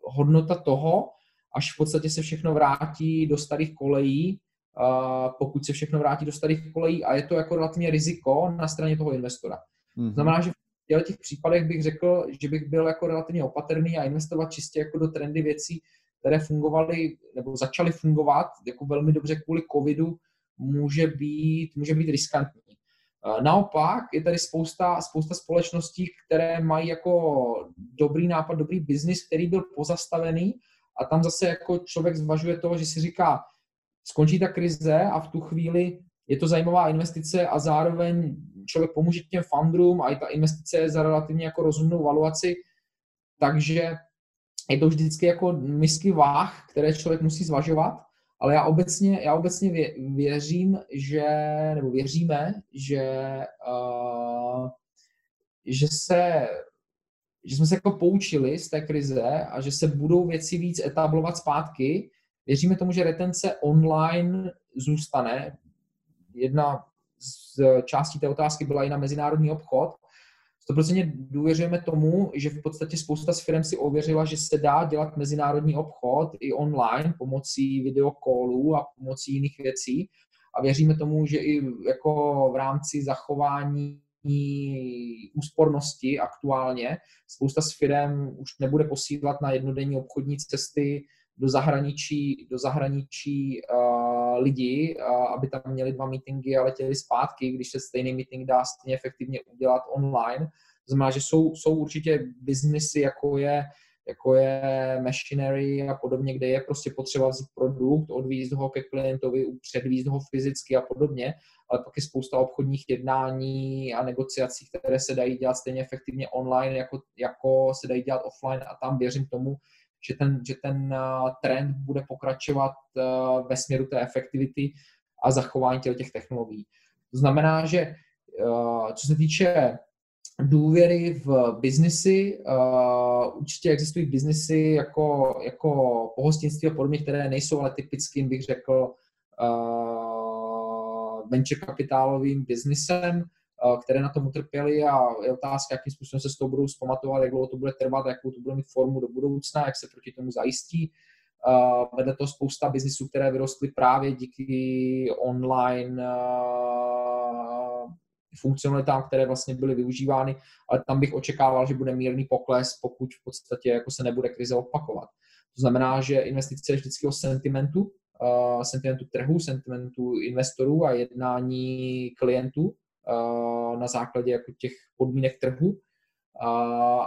hodnota toho, až v podstatě se všechno vrátí do starých kolejí, pokud se všechno vrátí do starých kolejí a je to jako relativně riziko na straně toho investora. Mm-hmm. Znamená, že v těch případech bych řekl, že bych byl jako relativně opatrný a investovat čistě jako do trendy věcí, které fungovaly nebo začaly fungovat jako velmi dobře kvůli covidu, může být, může být riskantní. Naopak je tady spousta, spousta společností, které mají jako dobrý nápad, dobrý biznis, který byl pozastavený a tam zase jako člověk zvažuje to, že si říká, skončí ta krize a v tu chvíli je to zajímavá investice a zároveň člověk pomůže těm fundrům a i ta investice je za relativně jako rozumnou valuaci, takže je to vždycky jako misky váh, které člověk musí zvažovat ale já obecně, já obecně věřím, že, nebo věříme, že, uh, že se že jsme se jako poučili z té krize a že se budou věci víc etablovat zpátky. Věříme tomu, že retence online zůstane. Jedna z částí té otázky byla i na mezinárodní obchod. 100% důvěřujeme tomu, že v podstatě spousta z firm si ověřila, že se dá dělat mezinárodní obchod i online pomocí videokólů a pomocí jiných věcí. A věříme tomu, že i jako v rámci zachování úspornosti aktuálně. Spousta z firm už nebude posílat na jednodenní obchodní cesty do zahraničí, do zahraničí uh, lidi, aby tam měli dva meetingy a letěli zpátky, když se stejný meeting dá stejně efektivně udělat online. To znamená, že jsou, jsou určitě biznesy, jako je, jako je machinery a podobně, kde je prostě potřeba vzít produkt, odvízt ho ke klientovi, předvízt ho fyzicky a podobně, ale pak je spousta obchodních jednání a negociací, které se dají dělat stejně efektivně online, jako, jako se dají dělat offline a tam věřím tomu, že ten, že ten trend bude pokračovat ve směru té efektivity a zachování těch technologií. To znamená, že co se týče důvěry v biznisy, určitě existují biznisy jako, jako pohostinství a podobně, které nejsou ale typickým, bych řekl, venture kapitálovým biznisem, Eh, které na tom utrpěly a je otázka, jakým způsobem se s tou budou zpamatovat, jak dlouho to bude trvat, jakou to bude mít formu do budoucna, jak se proti tomu zajistí. Vedle toho spousta biznisů, které vyrostly právě díky online funkcionalitám, které vlastně byly využívány, ale tam bych očekával, že bude mírný pokles, pokud v podstatě jako se nebude krize opakovat. To znamená, že investice je vždycky o sentimentu, sentimentu trhu, sentimentu investorů a jednání klientů, na základě jako těch podmínek trhu,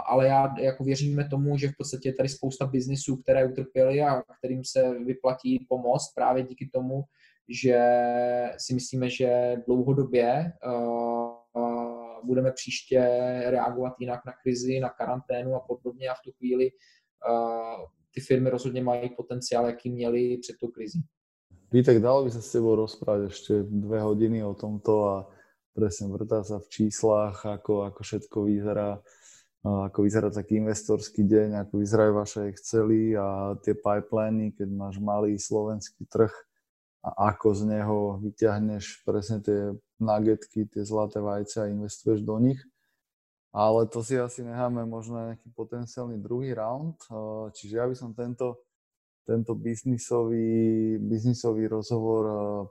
ale já jako věříme tomu, že v podstatě je tady spousta biznisů, které utrpěly a kterým se vyplatí pomoct právě díky tomu, že si myslíme, že dlouhodobě budeme příště reagovat jinak na krizi, na karanténu a podobně a v tu chvíli ty firmy rozhodně mají potenciál, jaký měli před tou krizí. Vítek, dalo by sa s tebou rozprávať ešte dve hodiny o tomto a presne vrtá sa v číslach, ako, ako všetko vyzerá, ako vyzerá taký investorský deň, ako vyzerajú vaše Excely a tie pipeliny, keď máš malý slovenský trh a ako z neho vyťahneš presne tie nuggetky, tie zlaté vajce a investuješ do nich. Ale to si asi necháme možno nejaký potenciálny druhý round. Čiže ja by som tento, tento biznisový, biznisový rozhovor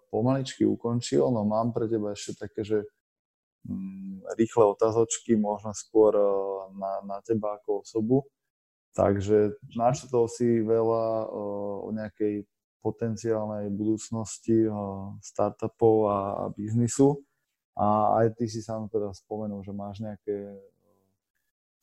pomaličky ukončil. No mám pre teba ešte také, že Mm, rýchle otázočky, možno skôr eh, na, na teba ako osobu. Takže načetol si veľa eh, o nejakej potenciálnej budúcnosti eh, startupov a, biznisu. A aj ty si sám teda spomenul, že máš nejaké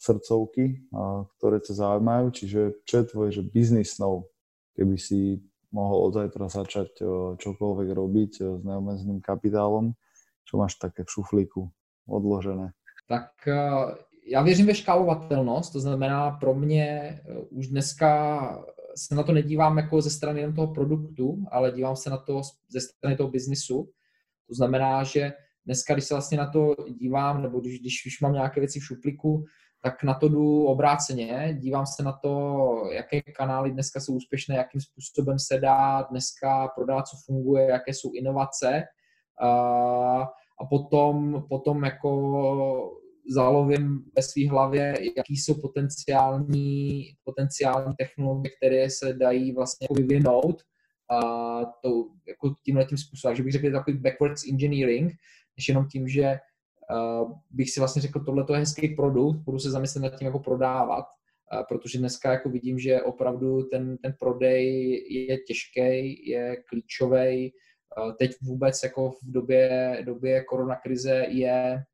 srdcovky, ktoré ťa zaujímajú. Čiže čo je tvoje že snow, keby si mohol od zajtra začať čokoľvek robiť s neomezeným kapitálom, čo máš také v šuflíku odložené? Tak eh, já věřím ve škálovatelnost, to znamená pro mě eh, už dneska se na to nedívám jako ze strany jen toho produktu, ale dívám se na to ze strany toho biznisu. To znamená, že dneska, když se vlastně na to dívám, nebo když, když už mám nějaké věci v šuplíku, tak na to jdu obráceně, dívám se na to, jaké kanály dneska jsou úspěšné, jakým způsobem se dá dneska prodat, co funguje, jaké jsou inovace. A potom, potom jako zalovím ve své hlavě, jaký jsou potenciální, potenciální technologie, které se dají vlastně jako vyvinout to jako tímhle tím způsobem, že bych řekl takový backwards engineering, než jenom tím, že uh, bych si vlastně řekl, tohle je hezký produkt, budu se zamyslet nad tím, jako prodávat, uh, protože dneska jako vidím, že opravdu ten, ten prodej je těžký, je klíčový, Eh, teď vůbec jako v době, době koronakrize je,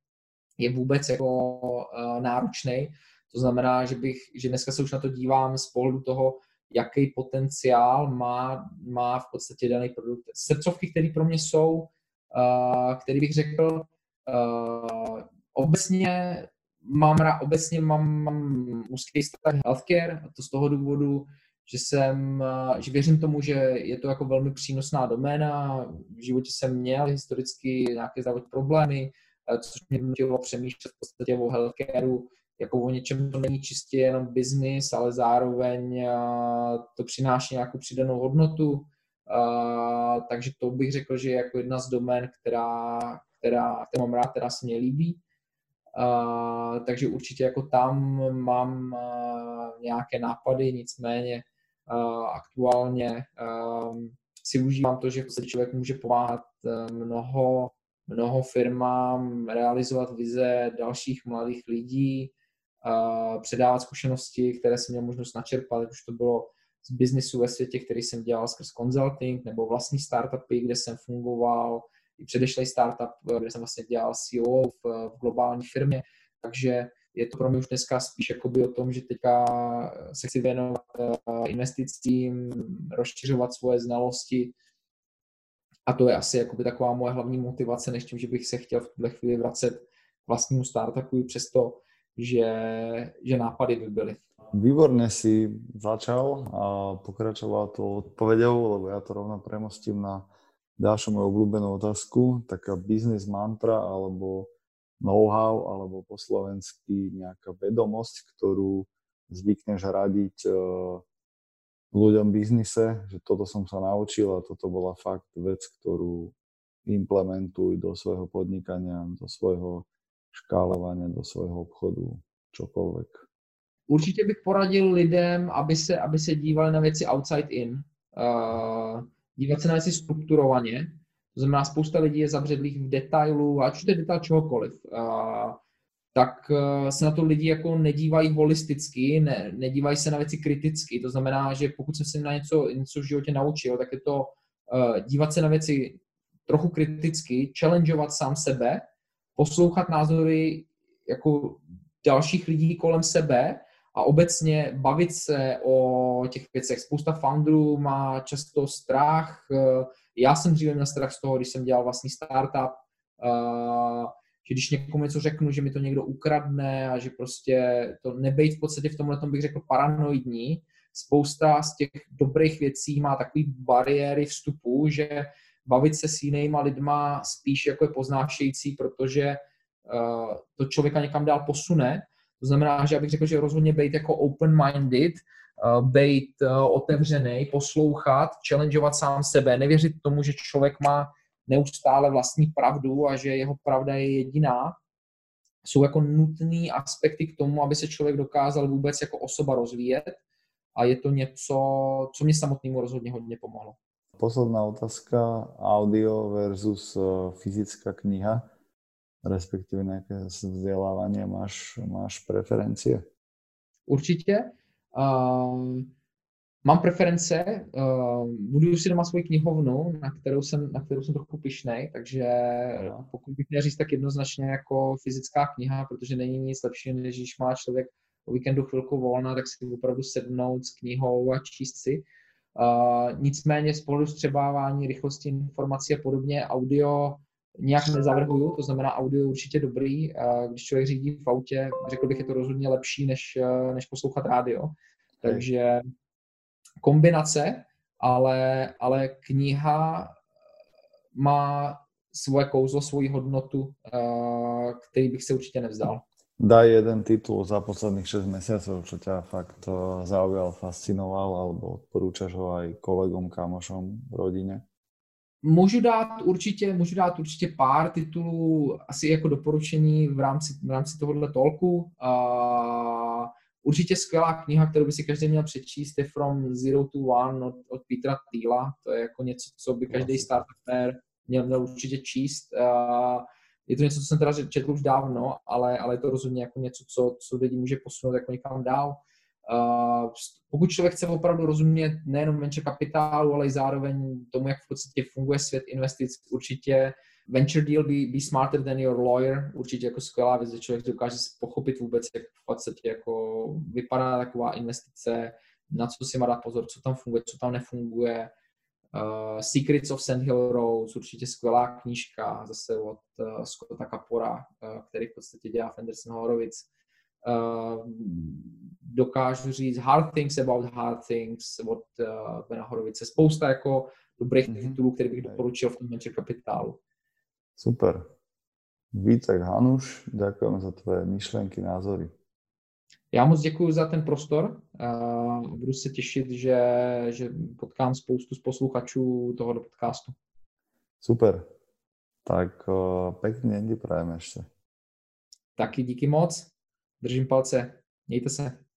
je vůbec jako uh, náročný. To znamená, že, bych, že dneska se už na to dívám z pohledu toho, jaký potenciál má, má v podstatě daný produkt. Srdcovky, které pro mě jsou, uh, který bych řekl, uh, obecně mám, obecně mám, mám úzký vztah healthcare, a to z toho důvodu, že jsem, eh, že věřím tomu, že je to jako velmi přínosná doména. V životě jsem měl historicky nějaké zdravotní problémy, eh, což mě nutilo přemýšlet v podstatě o healthcareu jako o něčem, to není čistě jenom business, ale zároveň to přináší nějakou přidanou hodnotu. takže to bych řekl, že je jako jedna z domén, která, která, kterou mám rád, která se mě líbí. Uh, takže určitě jako tam mám uh, nějaké nápady, nicméně uh, aktuálně um, si užívám to, že se člověk může pomáhat mnoho, mnoho firmám, realizovat vize dalších mladých lidí, uh, předávat zkušenosti, které jsem měl možnost načerpat, už to bylo z biznisu ve světě, který jsem dělal skrz consulting, nebo vlastní startupy, kde jsem fungoval, i předešlý startup, kde jsem vlastně dělal CEO v, v globální firmě, takže je to pro mě už dneska spíš jakoby o tom, že teďka se chci věnovat eh, investicím, rozšiřovat svoje znalosti a to je asi jakoby taková moje hlavní motivace, než tím, že bych se chtěl v tuhle chvíli vracet vlastnímu startupu, přesto, že, že nápady by byly. Výborne si začal a pokračoval to odpovedou, lebo ja to rovno premostím na ďalšiu moju obľúbenú otázku, taká business mantra alebo know-how, alebo po slovensky nejaká vedomosť, ktorú zvykneš radiť e, ľuďom v biznise, že toto som sa naučil a toto bola fakt vec, ktorú implementuj do svojho podnikania, do svojho škálovania, do svojho obchodu, čokoľvek. Určitě bych poradil lidem, aby se, aby se dívali na věci outside in. Uh, dívat se na věci strukturovaně. To znamená, spousta lidí je zabředlých v detailu, ať už to je detail čehokoliv. Uh, tak uh, se na to lidi jako nedívají holisticky, ne, nedívají se na věci kriticky. To znamená, že pokud jsem se na něco, něco v životě naučil, tak je to uh, dívat se na věci trochu kriticky, challengeovat sám sebe, poslouchat názory jako dalších lidí kolem sebe a obecně bavit se o těch věcech. Spousta founderů má často strach. Já jsem dříve měl strach z toho, když jsem dělal vlastní startup, že když někomu něco řeknu, že mi to někdo ukradne a že prostě to nebejt v podstatě v tomhle bych řekl paranoidní. Spousta z těch dobrých věcí má takový bariéry vstupu, že bavit se s jinýma lidma spíš jako je poznášející, protože to člověka někam dál posune to znamená, že abych řekl, že rozhodně být jako open-minded, uh, být uh, otevřený, poslouchat, challengeovat sám sebe, nevěřit tomu, že člověk má neustále vlastní pravdu a že jeho pravda je jediná, jsou jako nutné aspekty k tomu, aby se člověk dokázal vůbec jako osoba rozvíjet a je to něco, co mě samotnému rozhodně hodně pomohlo. Posledná otázka, audio versus uh, fyzická kniha respektíve nejaké vzdelávanie, máš, máš preferencie? Určitě. Uh, mám preference, uh, budu si doma svoji knihovnu, na kterou jsem, na kterou jsem trochu pišnej, takže no. pokud bych měl říct, tak jednoznačně jako fyzická kniha, protože není nic lepšího, než když má člověk o víkendu chvilku volna, tak si opravdu sednout s knihou a číst si. Uh, nicméně z pohledu střebávání, rychlosti informací a podobně, audio nějak nezavrhuju, to znamená audio je určitě dobrý. Když člověk řídí v autě, řekl bych, je to rozhodně lepší, než, než poslouchat rádio. Takže kombinace, ale, ale kniha má svoje kouzlo, svoji hodnotu, který bych se určitě nevzdal. Daj jeden titul za posledných 6 mesiacov, čo ťa fakt zaujal, fascinoval, alebo odporúčaš ho aj kolegom, kamošom v rodine? Můžu dát určitě, můžu dát určitě pár titulů asi jako doporučení v rámci, v rámci tohohle tolku. Uh, určitě skvělá kniha, kterou by si každý měl přečíst, je From Zero to One od, od Petra Thiela. To je jako něco, co by každý startup měl, měl určitě číst. Uh, je to něco, co jsem teda četl už dávno, ale, ale je to rozhodně jako něco, co, co lidi může posunout jako někam dál. Uh, pokud člověk chce opravdu rozumět nejenom venture kapitálu, ale i zároveň tomu, jak v podstatě funguje svět investic, určitě venture deal be, be smarter than your lawyer, určitě jako skvělá věc, že člověk dokáže pochopit vůbec, jak v podstatě jako vypadá taková investice, na co si má dát pozor, co tam funguje, co tam nefunguje. Uh, Secrets of Sand Hill Road, určitě skvělá knížka, zase od uh, Scotta Kapora, uh, který v podstatě dělá Fenderson Horowitz. Uh, dokážu říct hard things about hard things od uh, Bena Horovice. Spousta jako dobrých mm-hmm. titulů, které bych doporučil v tom venture kapitálu. Super. Vítek Hanuš, děkujeme za tvoje myšlenky, názory. Já moc děkuji za ten prostor. Uh, budu se těšit, že, že potkám spoustu z posluchačů tohoto podcastu. Super. Tak o, pekný deň prajem ešte. Taky díky moc. Držím palce. Mějte se.